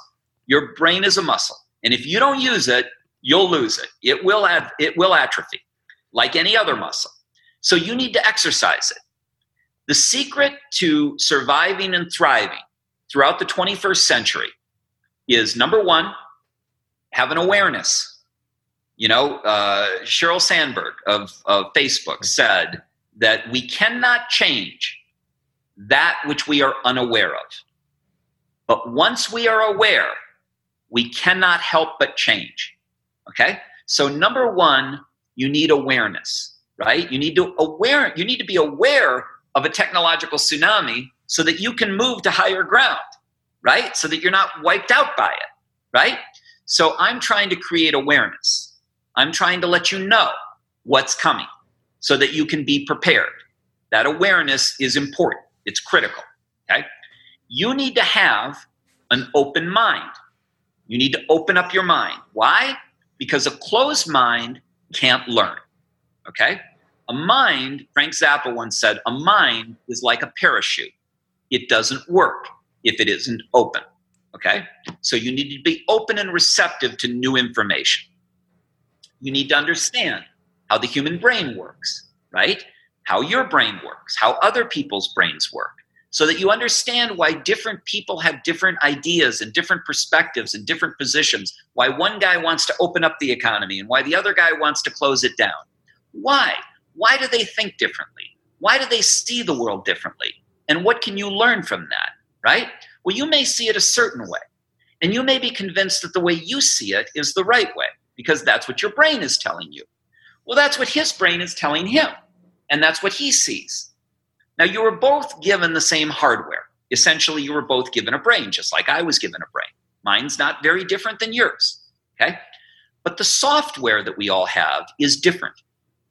Your brain is a muscle. And if you don't use it, you'll lose it. It will add, it will atrophy like any other muscle. So you need to exercise it. The secret to surviving and thriving throughout the 21st century is number one, have an awareness. You know, uh, Sheryl Sandberg of, of Facebook said that we cannot change that which we are unaware of. But once we are aware, we cannot help but change. Okay? So number 1, you need awareness, right? You need to aware you need to be aware of a technological tsunami so that you can move to higher ground, right? So that you're not wiped out by it, right? So I'm trying to create awareness. I'm trying to let you know what's coming so that you can be prepared. That awareness is important, it's critical, okay? You need to have an open mind. You need to open up your mind. Why? Because a closed mind can't learn, okay? A mind, Frank Zappa once said, a mind is like a parachute. It doesn't work if it isn't open. Okay? So you need to be open and receptive to new information. You need to understand how the human brain works, right? How your brain works, how other people's brains work, so that you understand why different people have different ideas and different perspectives and different positions, why one guy wants to open up the economy and why the other guy wants to close it down. Why? Why do they think differently? Why do they see the world differently? And what can you learn from that, right? Well, you may see it a certain way, and you may be convinced that the way you see it is the right way because that's what your brain is telling you. Well, that's what his brain is telling him, and that's what he sees. Now, you were both given the same hardware. Essentially, you were both given a brain, just like I was given a brain. Mine's not very different than yours, okay? But the software that we all have is different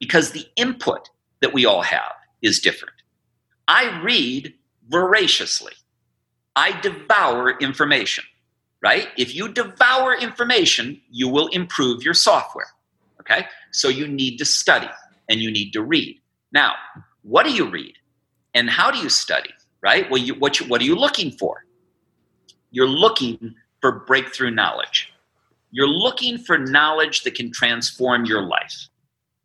because the input that we all have is different. I read voraciously. I devour information, right? If you devour information, you will improve your software. Okay? So you need to study and you need to read. Now, what do you read? And how do you study? Right? Well, you, what, you, what are you looking for? You're looking for breakthrough knowledge. You're looking for knowledge that can transform your life.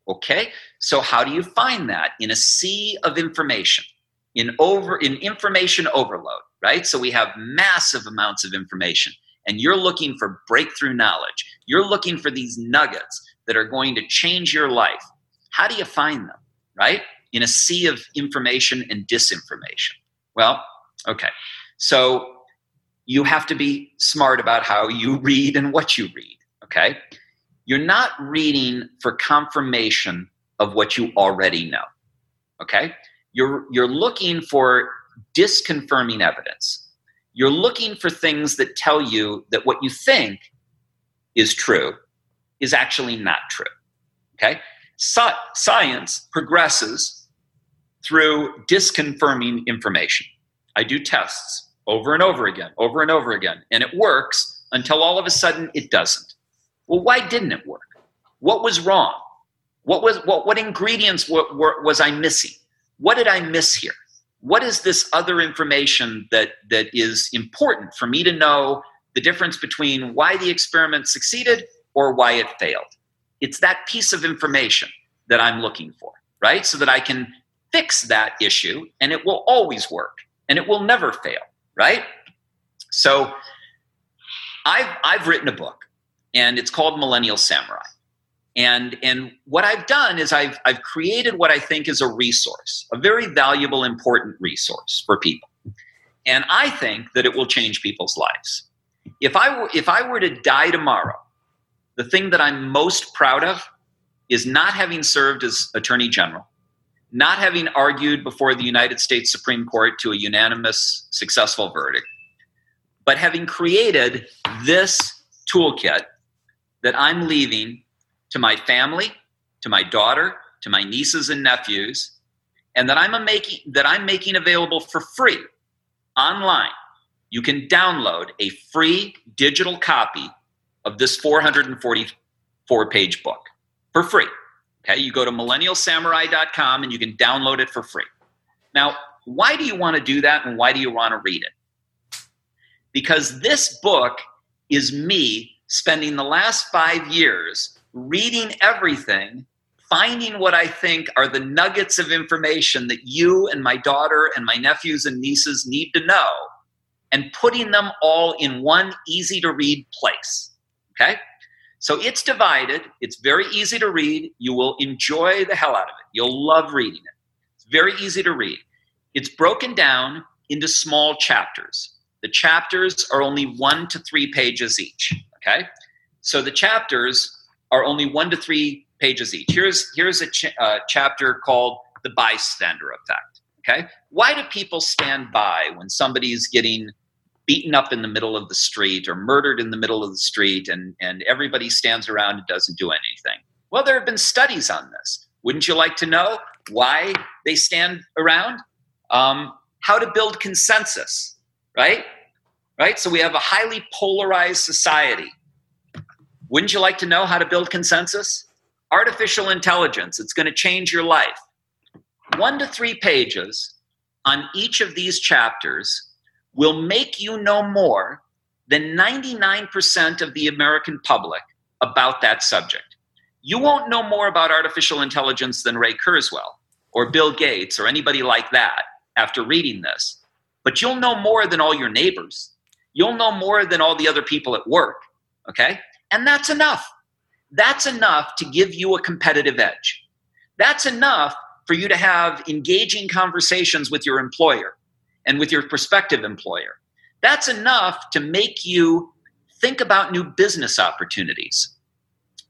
Okay? So how do you find that? In a sea of information, in over in information overload, right? So we have massive amounts of information and you're looking for breakthrough knowledge. You're looking for these nuggets that are going to change your life. How do you find them, right? In a sea of information and disinformation. Well, okay. So you have to be smart about how you read and what you read, okay? you're not reading for confirmation of what you already know. Okay? You're, you're looking for disconfirming evidence. You're looking for things that tell you that what you think is true is actually not true. Okay? So, science progresses through disconfirming information. I do tests over and over again, over and over again, and it works until all of a sudden it doesn't. Well, why didn't it work? What was wrong? What was what what ingredients were, were, was I missing? What did I miss here? What is this other information that that is important for me to know the difference between why the experiment succeeded or why it failed? It's that piece of information that I'm looking for, right? So that I can fix that issue and it will always work and it will never fail, right? So I've I've written a book, and it's called Millennial Samurai. And and what I've done is I've I've created what I think is a resource, a very valuable, important resource for people. And I think that it will change people's lives. If I were if I were to die tomorrow, the thing that I'm most proud of is not having served as Attorney General, not having argued before the United States Supreme Court to a unanimous, successful verdict, but having created this toolkit that I'm leaving to my family, to my daughter, to my nieces and nephews, and that I'm making that I'm making available for free online. You can download a free digital copy of this 444 page book for free. Okay, you go to millennialsamurai.com and you can download it for free. Now, why do you want to do that and why do you want to read it? Because this book is me spending the last five years reading everything, finding what I think are the nuggets of information that you and my daughter and my nephews and nieces need to know, and putting them all in one easy to read place. Okay? So it's divided. It's very easy to read. You will enjoy the hell out of it. You'll love reading it. It's very easy to read. It's broken down into small chapters. The chapters are only one to three pages each. Okay? So the chapters are only one to three pages each. Here's, here's a ch- uh, chapter called The Bystander Effect. Okay? Why do people stand by when somebody's getting beaten up in the middle of the street or murdered in the middle of the street and, and everybody stands around and doesn't do anything. Well, there have been studies on this. Wouldn't you like to know why they stand around? Um, how to build consensus, right? Right? So we have a highly polarized society. Wouldn't you like to know how to build consensus? Artificial intelligence, it's going to change your life. One to three pages on each of these chapters will make you know more than 99% of the American public about that subject. You won't know more about artificial intelligence than Ray Kurzweil or Bill Gates or anybody like that after reading this, but you'll know more than all your neighbors. You'll know more than all the other people at work, okay? And that's enough. That's enough to give you a competitive edge. That's enough for you to have engaging conversations with your employer and with your prospective employer. That's enough to make you think about new business opportunities,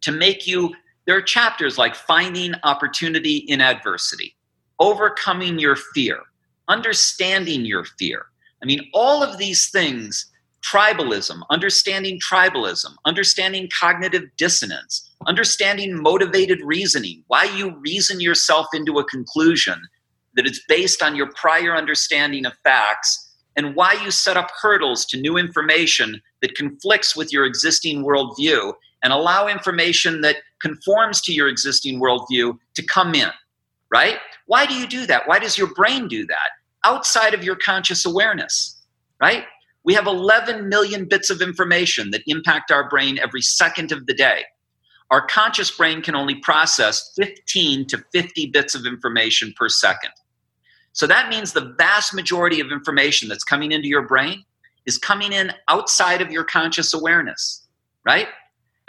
to make you, there are chapters like finding opportunity in adversity, overcoming your fear, understanding your fear. I mean, all of these things tribalism, understanding tribalism, understanding cognitive dissonance, understanding motivated reasoning, why you reason yourself into a conclusion that it's based on your prior understanding of facts and why you set up hurdles to new information that conflicts with your existing worldview and allow information that conforms to your existing worldview to come in, right? Why do you do that? Why does your brain do that? Outside of your conscious awareness, right? We have 11 million bits of information that impact our brain every second of the day. Our conscious brain can only process 15 to 50 bits of information per second. So that means the vast majority of information that's coming into your brain is coming in outside of your conscious awareness, right?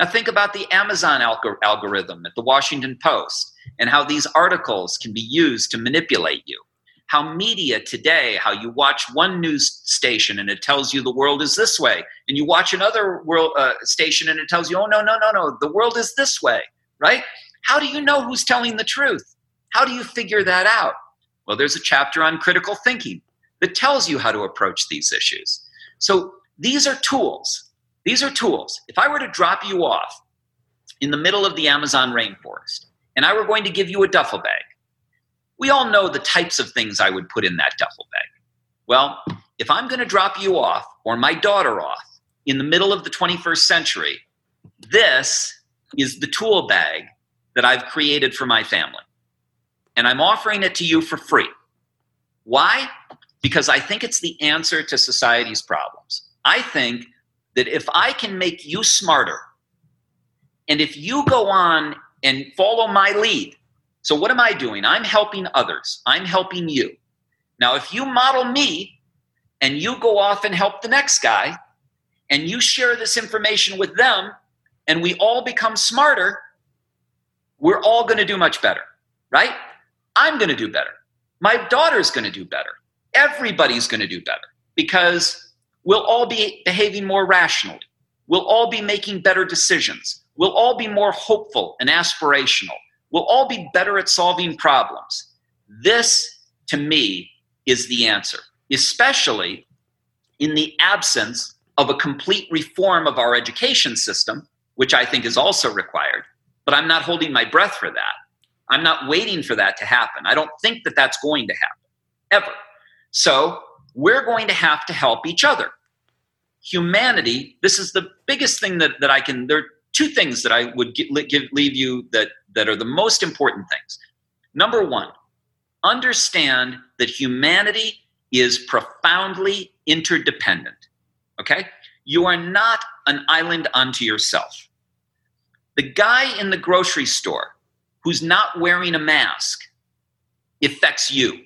Now, think about the Amazon algor- algorithm at the Washington Post and how these articles can be used to manipulate you. How media today, how you watch one news station and it tells you the world is this way, and you watch another world uh, station and it tells you, oh, no, no, no, no, the world is this way, right? How do you know who's telling the truth? How do you figure that out? Well, there's a chapter on critical thinking that tells you how to approach these issues. So these are tools. These are tools. If I were to drop you off in the middle of the Amazon rainforest and I were going to give you a duffel bag, we all know the types of things I would put in that duffel bag. Well, if I'm going to drop you off or my daughter off in the middle of the 21st century, this is the tool bag that I've created for my family and I'm offering it to you for free. Why? Because I think it's the answer to society's problems. I think that if I can make you smarter, and if you go on and follow my lead, so what am I doing? I'm helping others, I'm helping you. Now, if you model me and you go off and help the next guy, and you share this information with them, and we all become smarter, we're all going to do much better, right? I'm going to do better. My daughter's going to do better. Everybody's going to do better because we'll all be behaving more rationally. We'll all be making better decisions. We'll all be more hopeful and aspirational. We'll all be better at solving problems. This, to me, is the answer, especially in the absence of a complete reform of our education system, which I think is also required. But I'm not holding my breath for that. I'm not waiting for that to happen. I don't think that that's going to happen ever. So we're going to have to help each other. Humanity, this is the biggest thing that, that I can, there are two things that I would give, give, leave you that, that are the most important things. Number one, understand that humanity is profoundly interdependent. Okay? You are not an island unto yourself. The guy in the grocery store who's not wearing a mask affects you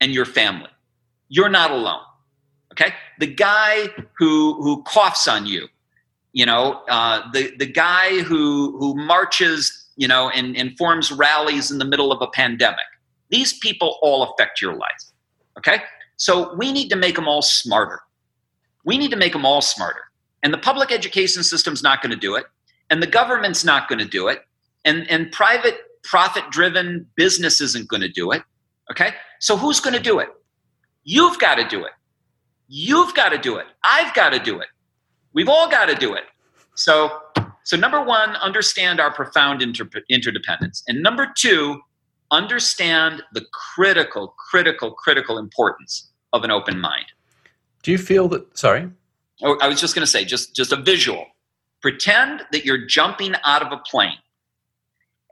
and your family. You're not alone. Okay? The guy who who coughs on you, you know, uh, the the guy who who marches, you know, and, and forms rallies in the middle of a pandemic. These people all affect your life. Okay? So we need to make them all smarter. We need to make them all smarter. And the public education system's not going to do it, and the government's not going to do it, and and private profit driven business isn't going to do it. Okay? So who's going to do it? You've got to do it. You've got to do it. I've got to do it. We've all got to do it. So, so number one, understand our profound inter- interdependence. And number two, understand the critical, critical, critical importance of an open mind. Do you feel that? Sorry. Oh, I was just going to say, just just a visual. Pretend that you're jumping out of a plane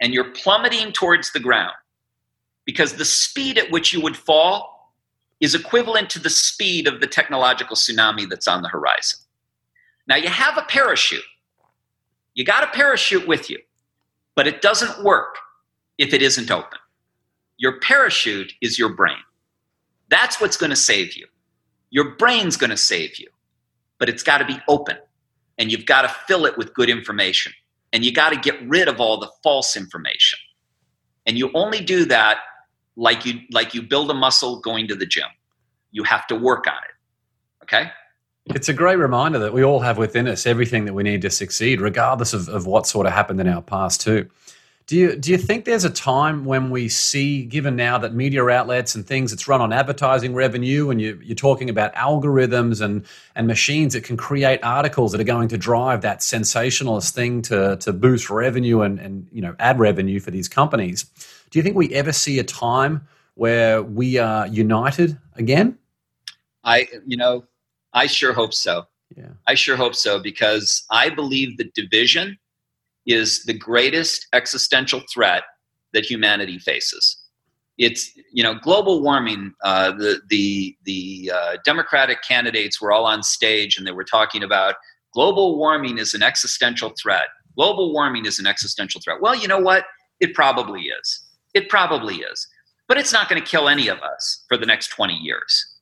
and you're plummeting towards the ground because the speed at which you would fall is equivalent to the speed of the technological tsunami that's on the horizon. Now, you have a parachute. You got a parachute with you, but it doesn't work if it isn't open. Your parachute is your brain. That's what's going to save you. Your brain's going to save you, but it's got to be open, and you've got to fill it with good information and you got to get rid of all the false information and you only do that like you like you build a muscle going to the gym you have to work on it okay it's a great reminder that we all have within us everything that we need to succeed regardless of, of what sort of happened in our past too do you do you think there's a time when we see, given now that media outlets and things, it's run on advertising revenue, and you, you're talking about algorithms and and machines that can create articles that are going to drive that sensationalist thing to to boost revenue and and you know ad revenue for these companies? Do you think we ever see a time where we are united again? I you know I sure hope so. Yeah. I sure hope so because I believe that division is the greatest existential threat that humanity faces. It's you know global warming. Uh, the the the uh, Democratic candidates were all on stage and they were talking about global warming is an existential threat. Global warming is an existential threat. Well, you know what? It probably is. It probably is. But it's not going to kill any of us for the next 20 years.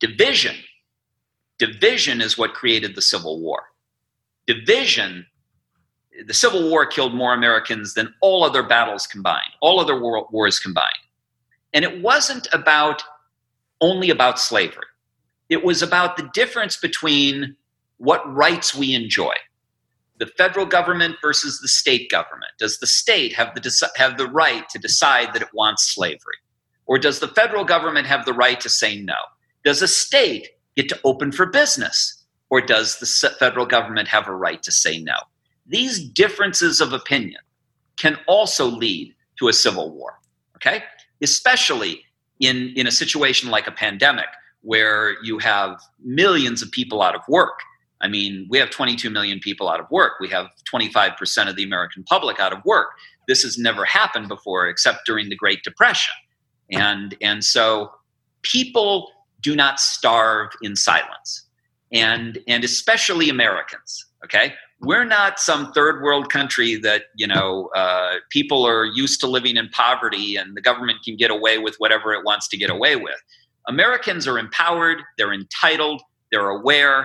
Division. Division is what created the Civil War. Division the Civil War killed more Americans than all other battles combined, all other war, wars combined. And it wasn't about only about slavery. It was about the difference between what rights we enjoy. The federal government versus the state government. Does the state have the, have the right to decide that it wants slavery? Or does the federal government have the right to say no? Does a state get to open for business? Or does the federal government have a right to say no? these differences of opinion can also lead to a civil war, okay? Especially in, in a situation like a pandemic where you have millions of people out of work. I mean, we have 22 million people out of work. We have 25% of the American public out of work. This has never happened before except during the Great Depression. And, and so people do not starve in silence. And, and especially Americans, okay? we're not some third world country that you know uh, people are used to living in poverty and the government can get away with whatever it wants to get away with americans are empowered they're entitled they're aware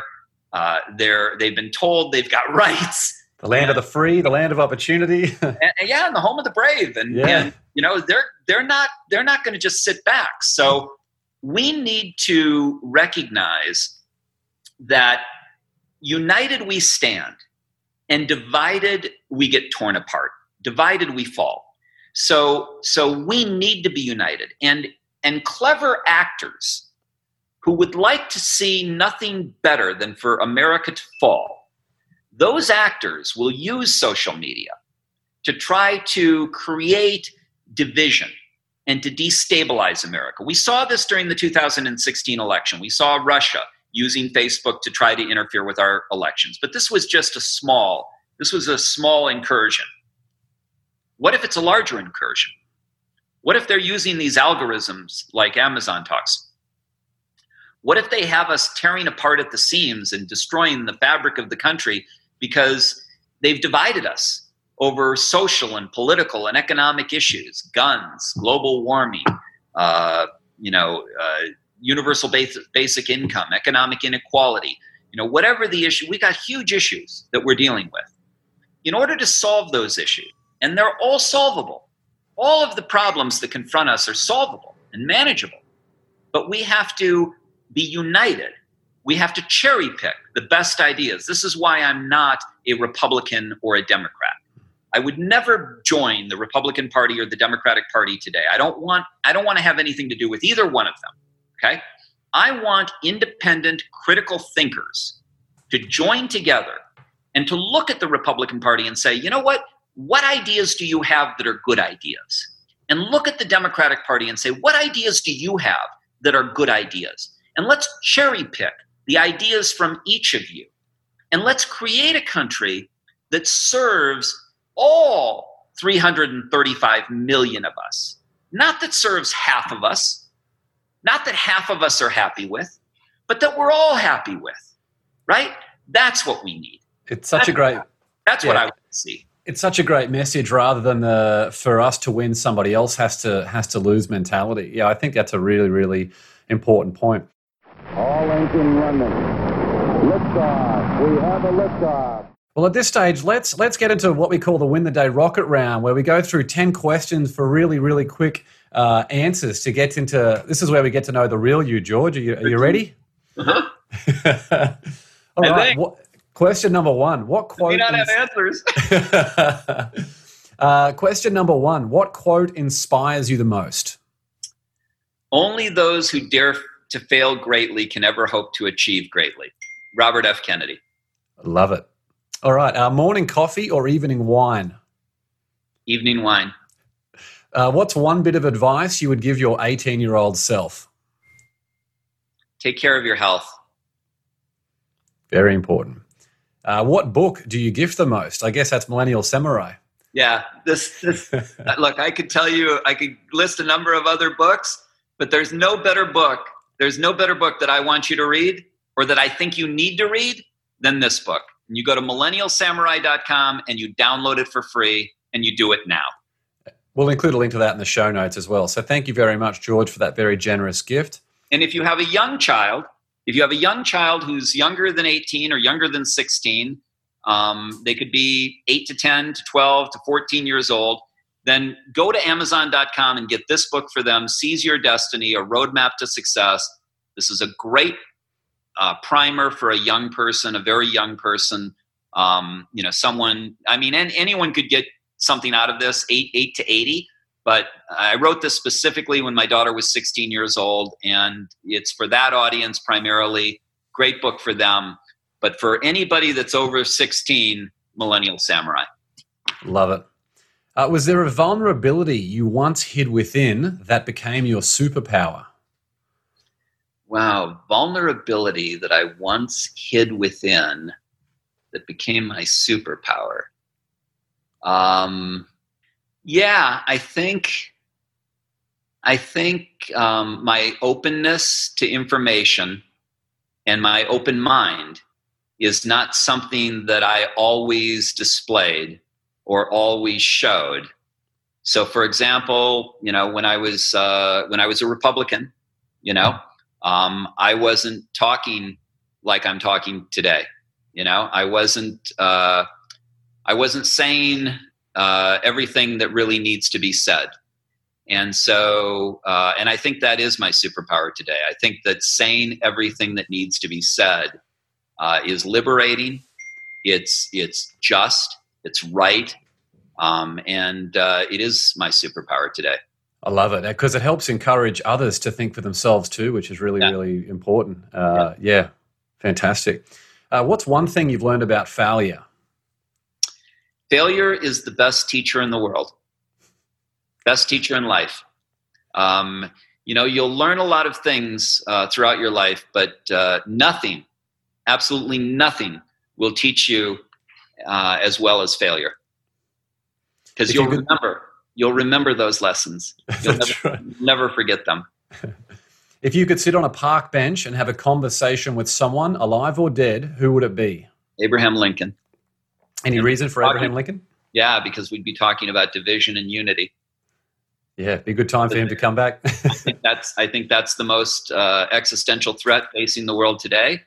Uh, they're they've been told they've got rights. The land of the free, the land of opportunity. and, and yeah, and the home of the brave, and, Yeah. and you know they're they're not they're not going to just sit back. So we need to recognize that united we stand, and divided we get torn apart. Divided we fall. So so we need to be united, and and clever actors who would like to see nothing better than for America to fall. Those actors will use social media to try to create division and to destabilize America. We saw this during the 2016 election. We saw Russia using Facebook to try to interfere with our elections. But this was just a small this was a small incursion. What if it's a larger incursion? What if they're using these algorithms like Amazon talks? What if they have us tearing apart at the seams and destroying the fabric of the country because they've divided us over social and political and economic issues, guns, global warming, uh, you know, uh, universal basic, basic income, economic inequality, you know, whatever the issue, we got huge issues that we're dealing with. In order to solve those issues, and they're all solvable, all of the problems that confront us are solvable and manageable, but we have to be united. We have to cherry pick the best ideas. This is why I'm not a Republican or a Democrat. I would never join the Republican Party or the Democratic Party today. I don't want I don't want to have anything to do with either one of them. Okay? I want independent critical thinkers to join together and to look at the Republican Party and say, "You know what? What ideas do you have that are good ideas?" And look at the Democratic Party and say, "What ideas do you have that are good ideas?" And let's cherry pick the ideas from each of you. And let's create a country that serves all 335 million of us. Not that serves half of us, not that half of us are happy with, but that we're all happy with, right? That's what we need. It's such a great That's what I want to see. it's such a great message rather than the for us to win somebody else has to has to lose mentality. Yeah, I think that's a really really important point. All engine running. Liftoff. We have a liftoff. Well, at this stage, let's let's get into what we call the win the day rocket round, where we go through ten questions for really really quick uh, answers to get into. This is where we get to know the real you, George. Are you, are you ready? Uh-huh. All I right. What, question number one. What quote? We not have answers. uh, question number one. What quote inspires you the most? Only those who dare to fail greatly can ever hope to achieve greatly. Robert F. Kennedy. Love it. All right. Uh, morning coffee or evening wine? Evening wine. Uh, what's one bit of advice you would give your 18 year old self? Take care of your health. Very important. Uh, what book do you gift the most? I guess that's Millennial Samurai. Yeah, this, this look, I could tell you, I could list a number of other books, but there's no better book. There's no better book that I want you to read or that I think you need to read than this book. And you go to millennialsamurai.com and you download it for free and you do it now. We'll include a link to that in the show notes as well. So thank you very much, George, for that very generous gift. And if you have a young child, if you have a young child who's younger than 18 or younger than 16, um, they could be 8 to 10 to 12 to 14 years old, then go to Amazon.com and get this book for them Seize Your Destiny, a roadmap to success. This is a great uh, primer for a young person, a very young person. Um, you know, someone, I mean, and anyone could get something out of this, 8, 8 to 80. But I wrote this specifically when my daughter was 16 years old, and it's for that audience primarily. Great book for them. But for anybody that's over 16, Millennial Samurai. Love it. Uh, was there a vulnerability you once hid within that became your superpower? Wow, vulnerability that I once hid within that became my superpower. Um, yeah, I think I think um, my openness to information and my open mind is not something that I always displayed or always showed. So, for example, you know, when I was uh, when I was a Republican, you know, um, I wasn't talking like I'm talking today. You know, I wasn't uh, I wasn't saying uh, everything that really needs to be said. And so, uh, and I think that is my superpower today. I think that saying everything that needs to be said uh, is liberating. It's it's just. It's right. Um, and uh, it is my superpower today. I love it because it helps encourage others to think for themselves too, which is really, yeah. really important. Uh, yeah. yeah. fantastic. Uh, what's one thing you've learned about failure? Failure is the best teacher in the world, best teacher in life. Um, you know, you'll learn a lot of things uh, throughout your life, but uh, nothing, absolutely nothing, will teach you uh, as well as failure. Because you'll could- remember you'll remember those lessons. You'll never, right. never forget them. if you could sit on a park bench and have a conversation with someone, alive or dead, who would it be? Abraham Lincoln. Any and reason for talking, Abraham Lincoln? Yeah, because we'd be talking about division and unity. Yeah, be a good time for him to come back. I think that's I think that's the most uh, existential threat facing the world today,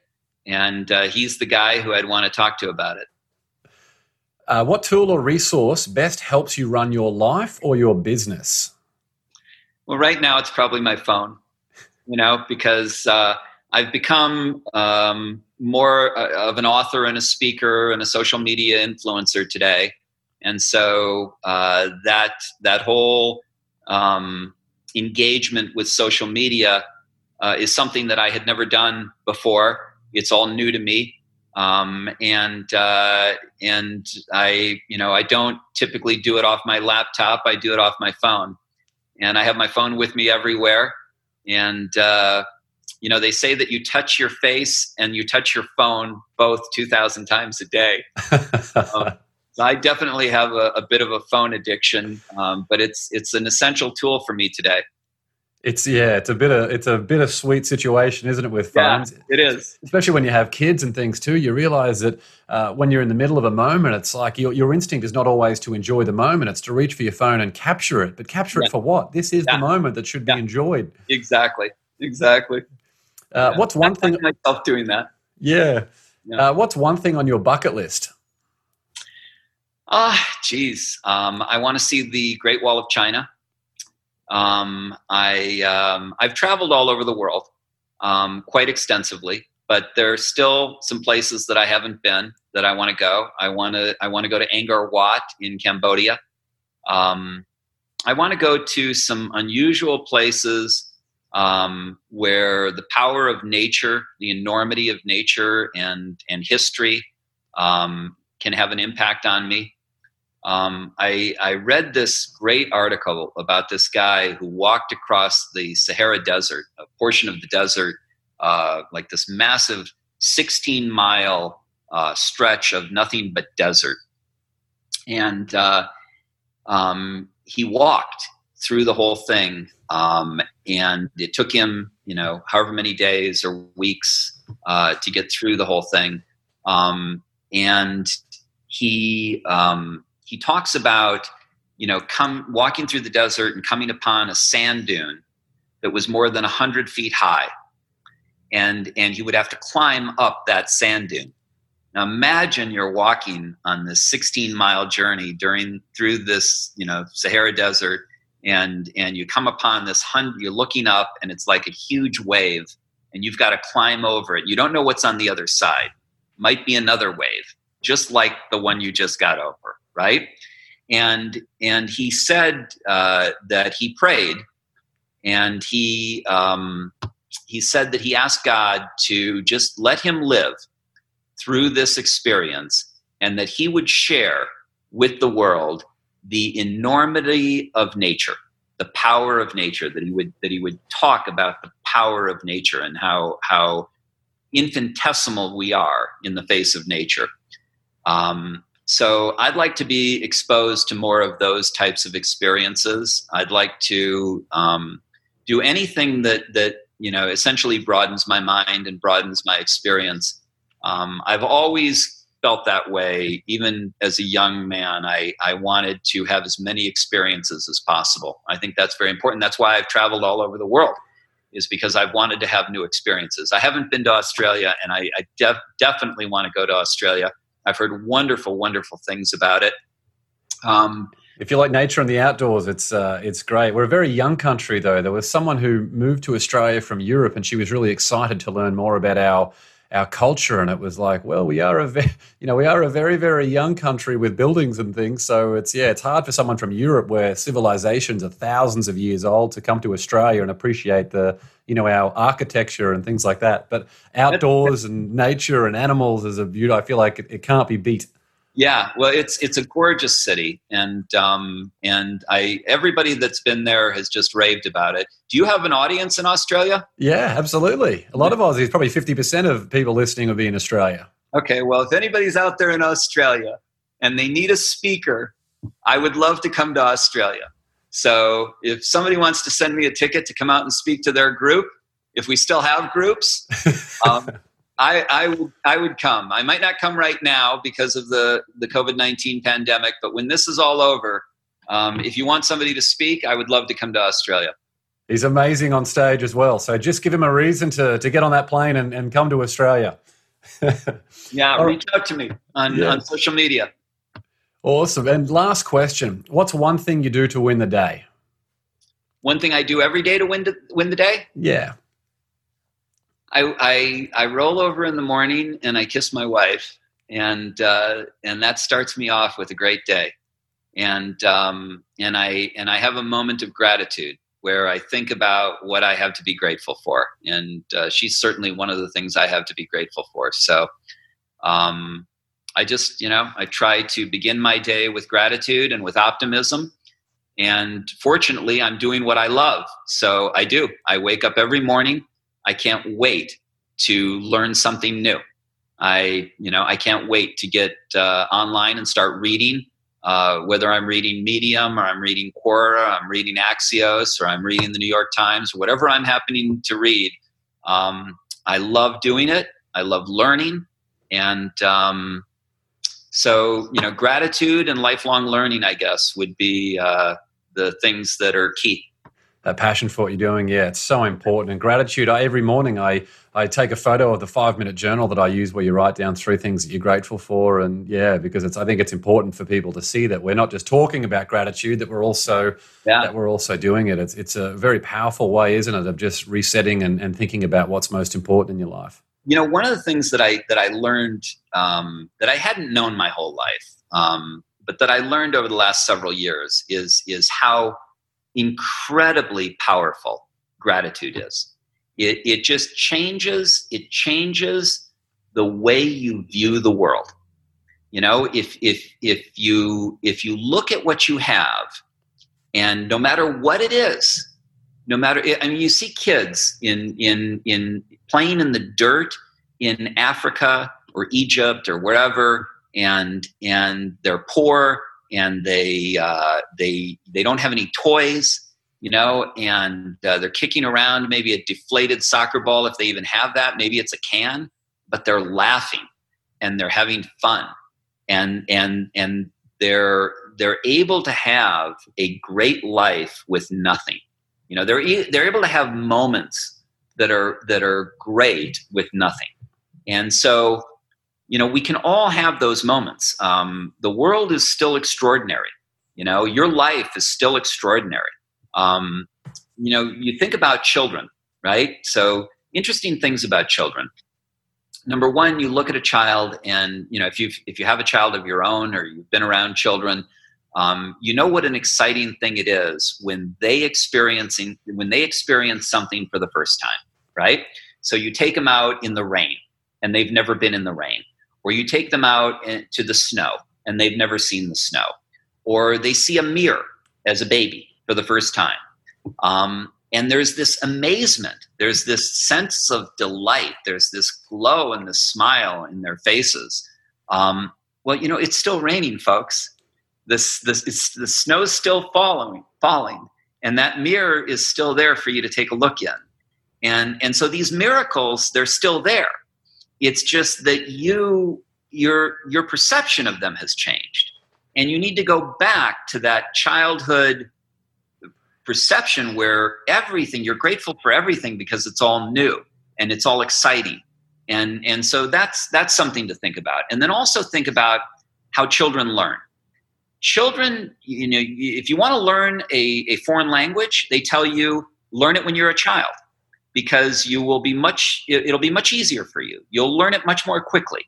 and uh, he's the guy who I'd want to talk to about it. Uh, what tool or resource best helps you run your life or your business? Well, right now it's probably my phone, you know, because uh, I've become um, more uh, of an author and a speaker and a social media influencer today, and so uh, that that whole um, engagement with social media uh, is something that I had never done before. It's all new to me, um, and uh, and I you know I don't typically do it off my laptop. I do it off my phone, and I have my phone with me everywhere. And uh, you know they say that you touch your face and you touch your phone both two thousand times a day. um, I definitely have a, a, bit of a phone addiction, um, but it's it's an essential tool for me today. It's yeah, it's a bit of it's a bit of sweet situation, isn't it? With phones, yeah, it is. Especially when you have kids and things too. You realize that uh, when you're in the middle of a moment, it's like your your instinct is not always to enjoy the moment; it's to reach for your phone and capture it. But capture yeah. it for what? This is yeah. the moment that should be enjoyed. Exactly. Exactly. Uh, what's one I thing? Myself doing that. Yeah. Uh, what's one thing on your bucket list? Ah, uh, geez. Um, I want to see the Great Wall of China. Um, I um, I've traveled all over the world um, quite extensively, but there are still some places that I haven't been that I want to go. I want to I want to go to Angkor Wat in Cambodia. Um, I want to go to some unusual places um, where the power of nature, the enormity of nature and and history um, can have an impact on me. Um, I, I read this great article about this guy who walked across the Sahara Desert, a portion of the desert, uh, like this massive 16 mile uh, stretch of nothing but desert. And uh, um, he walked through the whole thing. Um, and it took him, you know, however many days or weeks uh, to get through the whole thing. Um, and he um, he talks about you know come walking through the desert and coming upon a sand dune that was more than 100 feet high. And and he would have to climb up that sand dune. Now imagine you're walking on this 16 mile journey during through this you know sahara desert and and you come upon this hundred you're looking up and it's like a huge wave and you've got to climb over it. You don't know what's on the other side. Might be another wave just like the one you just got over right? And and he said uh, that he prayed, and he um, he said that he asked God to just let him live through this experience, and that he would share with the world the enormity of nature, the power of nature. That he would that he would talk about the power of nature and how how infinitesimal we are in the face of nature. Um, so I'd like to be exposed to more of those types of experiences. I'd like to um, do anything that that you know essentially broadens my mind and broadens my experience. Um, I've always felt that way, even as a young man. I, I wanted to have as many experiences as possible. I think that's very important. That's why I've traveled all over the world, is because I've wanted to have new experiences. I haven't been to Australia, and I, I def- definitely want to go to Australia. I've heard wonderful, wonderful things about it. Um, if you like nature and the outdoors, it's uh, it's great. We're a very young country, though. There was someone who moved to Australia from Europe, and she was really excited to learn more about our our culture. And it was like, well, we are a ve- you know we are a very very young country with buildings and things. So it's yeah, it's hard for someone from Europe, where civilizations are thousands of years old, to come to Australia and appreciate the you know our architecture and things like that. But outdoors and nature and animals is a beauty. I feel like it, it can't be beat. Yeah, well, it's it's a gorgeous city, and um, and I everybody that's been there has just raved about it. Do you have an audience in Australia? Yeah, absolutely. A lot of Aussies, probably fifty percent of people listening will be in Australia. Okay, well, if anybody's out there in Australia and they need a speaker, I would love to come to Australia. So if somebody wants to send me a ticket to come out and speak to their group, if we still have groups. Um, I, I, w- I would come. I might not come right now because of the, the COVID 19 pandemic, but when this is all over, um, if you want somebody to speak, I would love to come to Australia. He's amazing on stage as well. So just give him a reason to, to get on that plane and, and come to Australia. yeah, reach out to me on, yeah. on social media. Awesome. And last question What's one thing you do to win the day? One thing I do every day to win, to, win the day? Yeah. I, I, I roll over in the morning and I kiss my wife, and uh, and that starts me off with a great day, and um, and I and I have a moment of gratitude where I think about what I have to be grateful for, and uh, she's certainly one of the things I have to be grateful for. So. Um, I just, you know, I try to begin my day with gratitude and with optimism. And fortunately, I'm doing what I love. So I do. I wake up every morning I can't wait to learn something new. I, you know, I can't wait to get uh, online and start reading. Uh, whether I'm reading Medium or I'm reading Quora, or I'm reading Axios, or I'm reading the New York Times, whatever I'm happening to read, um, I love doing it. I love learning, and um, so you know, gratitude and lifelong learning, I guess, would be uh, the things that are key. That passion for what you're doing. Yeah it's so important. And gratitude I, every morning i i take a photo of the five minute journal that i use where you write down three things that you're grateful for. And yeah because it's i think it's important for people to see that we're not just talking about gratitude that we're also yeah. that we're also doing it. It's it's a very powerful way isn't it of just resetting and, and thinking about what's most important in your life you know one of the things that i that i learned um, that i hadn't known my whole life um, but that i learned over the last several years is is how incredibly powerful gratitude is. It, it just changes, it changes the way you view the world. You know, if if if you if you look at what you have, and no matter what it is, no matter I mean, you see kids in in in playing in the dirt in Africa or Egypt or wherever, and and they're poor and they uh, they they don't have any toys you know and uh, they're kicking around maybe a deflated soccer ball if they even have that. Maybe it's a can but they're laughing and they're having fun. And and and they're they're able to have a great life with nothing. You know they're they're able to have moments that are that are great with nothing. And so you know we can all have those moments. Um, the world is still extraordinary. You know your life is still extraordinary. Um, you know you think about children right? So interesting things about children. Number one you look at a child and you know if you if you have a child of your own or you've been around children um, you know what an exciting thing it is when they experiencing when they experience something for the first time right so you take them out in the rain and they've never been in the rain or you take them out to the snow and they've never seen the snow, or they see a mirror as a baby for the first time. Um, and there's this amazement, there's this sense of delight, there's this glow and this smile in their faces. Um, well, you know, it's still raining, folks. This, this, the snow's still falling, falling, and that mirror is still there for you to take a look in. And, and so these miracles, they're still there it's just that you your your perception of them has changed. And you need to go back to that childhood perception where everything you're grateful for everything because it's all new and it's all exciting and and so that's that's something to think about and then also think about how children learn children you know if you want to learn a, a foreign language they tell you learn it when you're a child because you will be much it'll be much easier for you. You'll learn it much more quickly.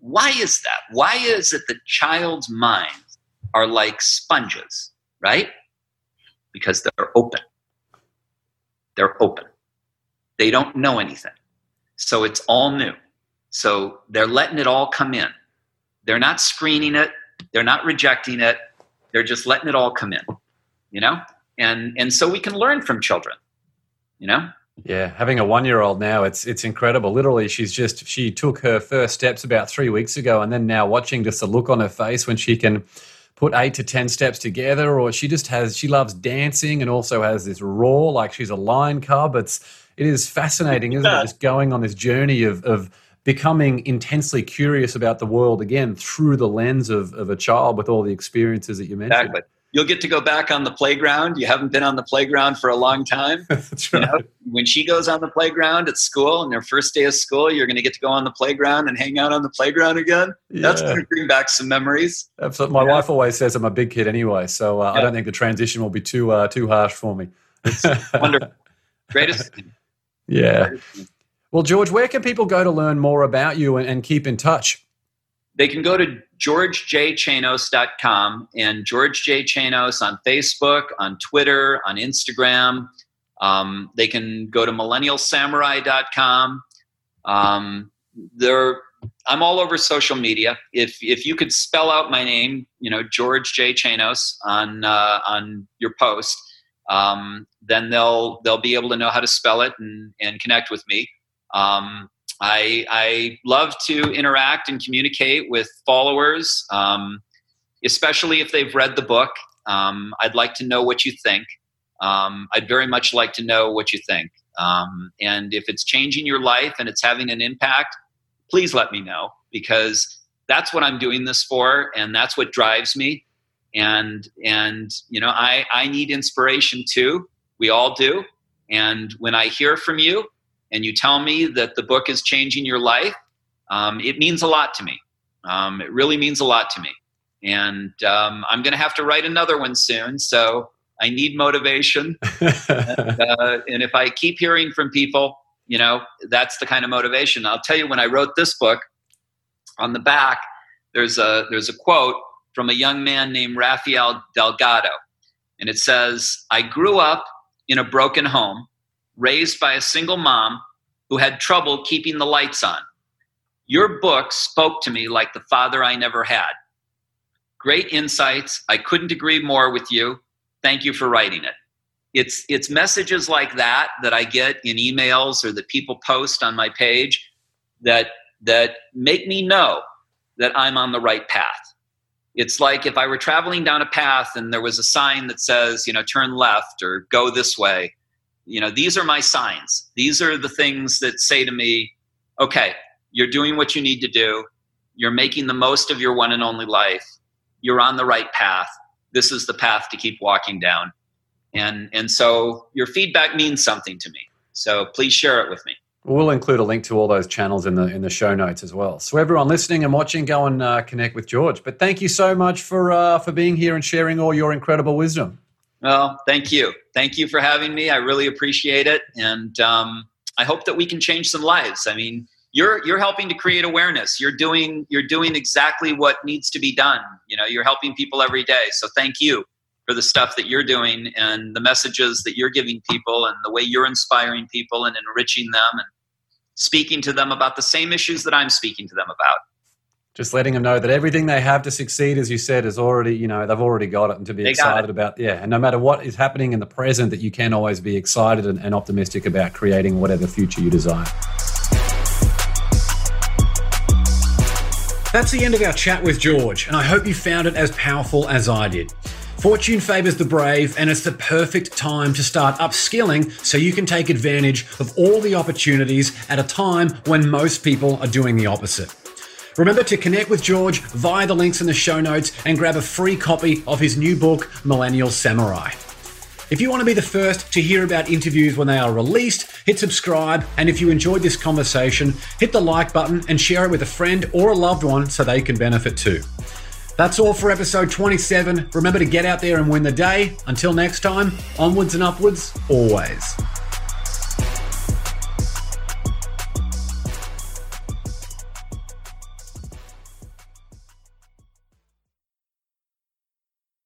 Why is that? Why is it that child's minds are like sponges right? Because they're open. They're open. They don't know anything. So it's all new. So they're letting it all come in. They're not screening it. They're not rejecting it. They're just letting it all come in. You know? And and so we can learn from children. You know? Yeah, having a one-year-old now, it's it's incredible. Literally, she's just she took her first steps about three weeks ago, and then now watching just the look on her face when she can put eight to ten steps together, or she just has she loves dancing and also has this roar like she's a lion cub. It's it is fascinating, isn't it? Just going on this journey of, of becoming intensely curious about the world again through the lens of, of a child with all the experiences that you mentioned. Exactly. You'll get to go back on the playground. You haven't been on the playground for a long time. That's right. You know, when she goes on the playground at school and their first day of school, you're going to get to go on the playground and hang out on the playground again. Yeah. That's going to bring back some memories. Absolutely. My yeah. wife always says I'm a big kid anyway, so uh, yeah. I don't think the transition will be too uh, too harsh for me. It's wonderful. Greatest. Yeah. Well, George, where can people go to learn more about you and, and keep in touch? They can go to georgejchanos.com and George J. Chanos on Facebook, on Twitter, on Instagram. Um, they can go to millennialsamurai.com. Um, there, I'm all over social media. If if you could spell out my name, you know George J. Chanos on uh, on your post, um, then they'll they'll be able to know how to spell it and, and connect with me. Um, I, I love to interact and communicate with followers, um, especially if they've read the book. Um, I'd like to know what you think. Um, I'd very much like to know what you think. Um, and if it's changing your life and it's having an impact, please let me know because that's what I'm doing this for, and that's what drives me and and you know i i need inspiration too we all do and when i hear from you and you tell me that the book is changing your life um, it means a lot to me. Um, it really means a lot to me. And um, i'm going to have to write another one soon so i need motivation. And, uh, and if i keep hearing from people you know that's the kind of motivation. I'll tell you when i wrote this book on the back there's a there's a quote from a young man named Rafael Delgado. And it says, I grew up in a broken home, raised by a single mom who had trouble keeping the lights on. Your book spoke to me like the father I never had. Great insights. I couldn't agree more with you. Thank you for writing it. It's, it's messages like that that I get in emails or that people post on my page that, that make me know that I'm on the right path it's like if I were traveling down a path and there was a sign that says, you know, turn left or go this way. You know, these are my signs. These are the things that say to me, okay, you're doing what you need to do. You're making the most of your one and only life. You're on the right path. This is the path to keep walking down. And and so your feedback means something to me. So please share it with me. We'll include a link to all those channels in the in the show notes as well. So everyone listening and watching, go and uh, connect with George. But thank you so much for uh, for being here and sharing all your incredible wisdom. Well, thank you, thank you for having me. I really appreciate it, and um, I hope that we can change some lives. I mean, you're you're helping to create awareness. You're doing you're doing exactly what needs to be done. You know, you're helping people every day. So thank you for the stuff that you're doing and the messages that you're giving people and the way you're inspiring people and enriching them and speaking to them about the same issues that I'm speaking to them about. Just letting them know that everything they have to succeed, as you said, is already, you know, they've already got it and to be they excited about. Yeah. And no matter what is happening in the present, that you can always be excited and, and optimistic about creating whatever future you desire. That's the end of our chat with George, and I hope you found it as powerful as I did. Fortune favors the brave, and it's the perfect time to start upskilling so you can take advantage of all the opportunities at a time when most people are doing the opposite. Remember to connect with George via the links in the show notes and grab a free copy of his new book, Millennial Samurai. If you want to be the first to hear about interviews when they are released, hit subscribe. And if you enjoyed this conversation, hit the like button and share it with a friend or a loved one so they can benefit too. That's all for episode 27. Remember to get out there and win the day. Until next time, onwards and upwards, always.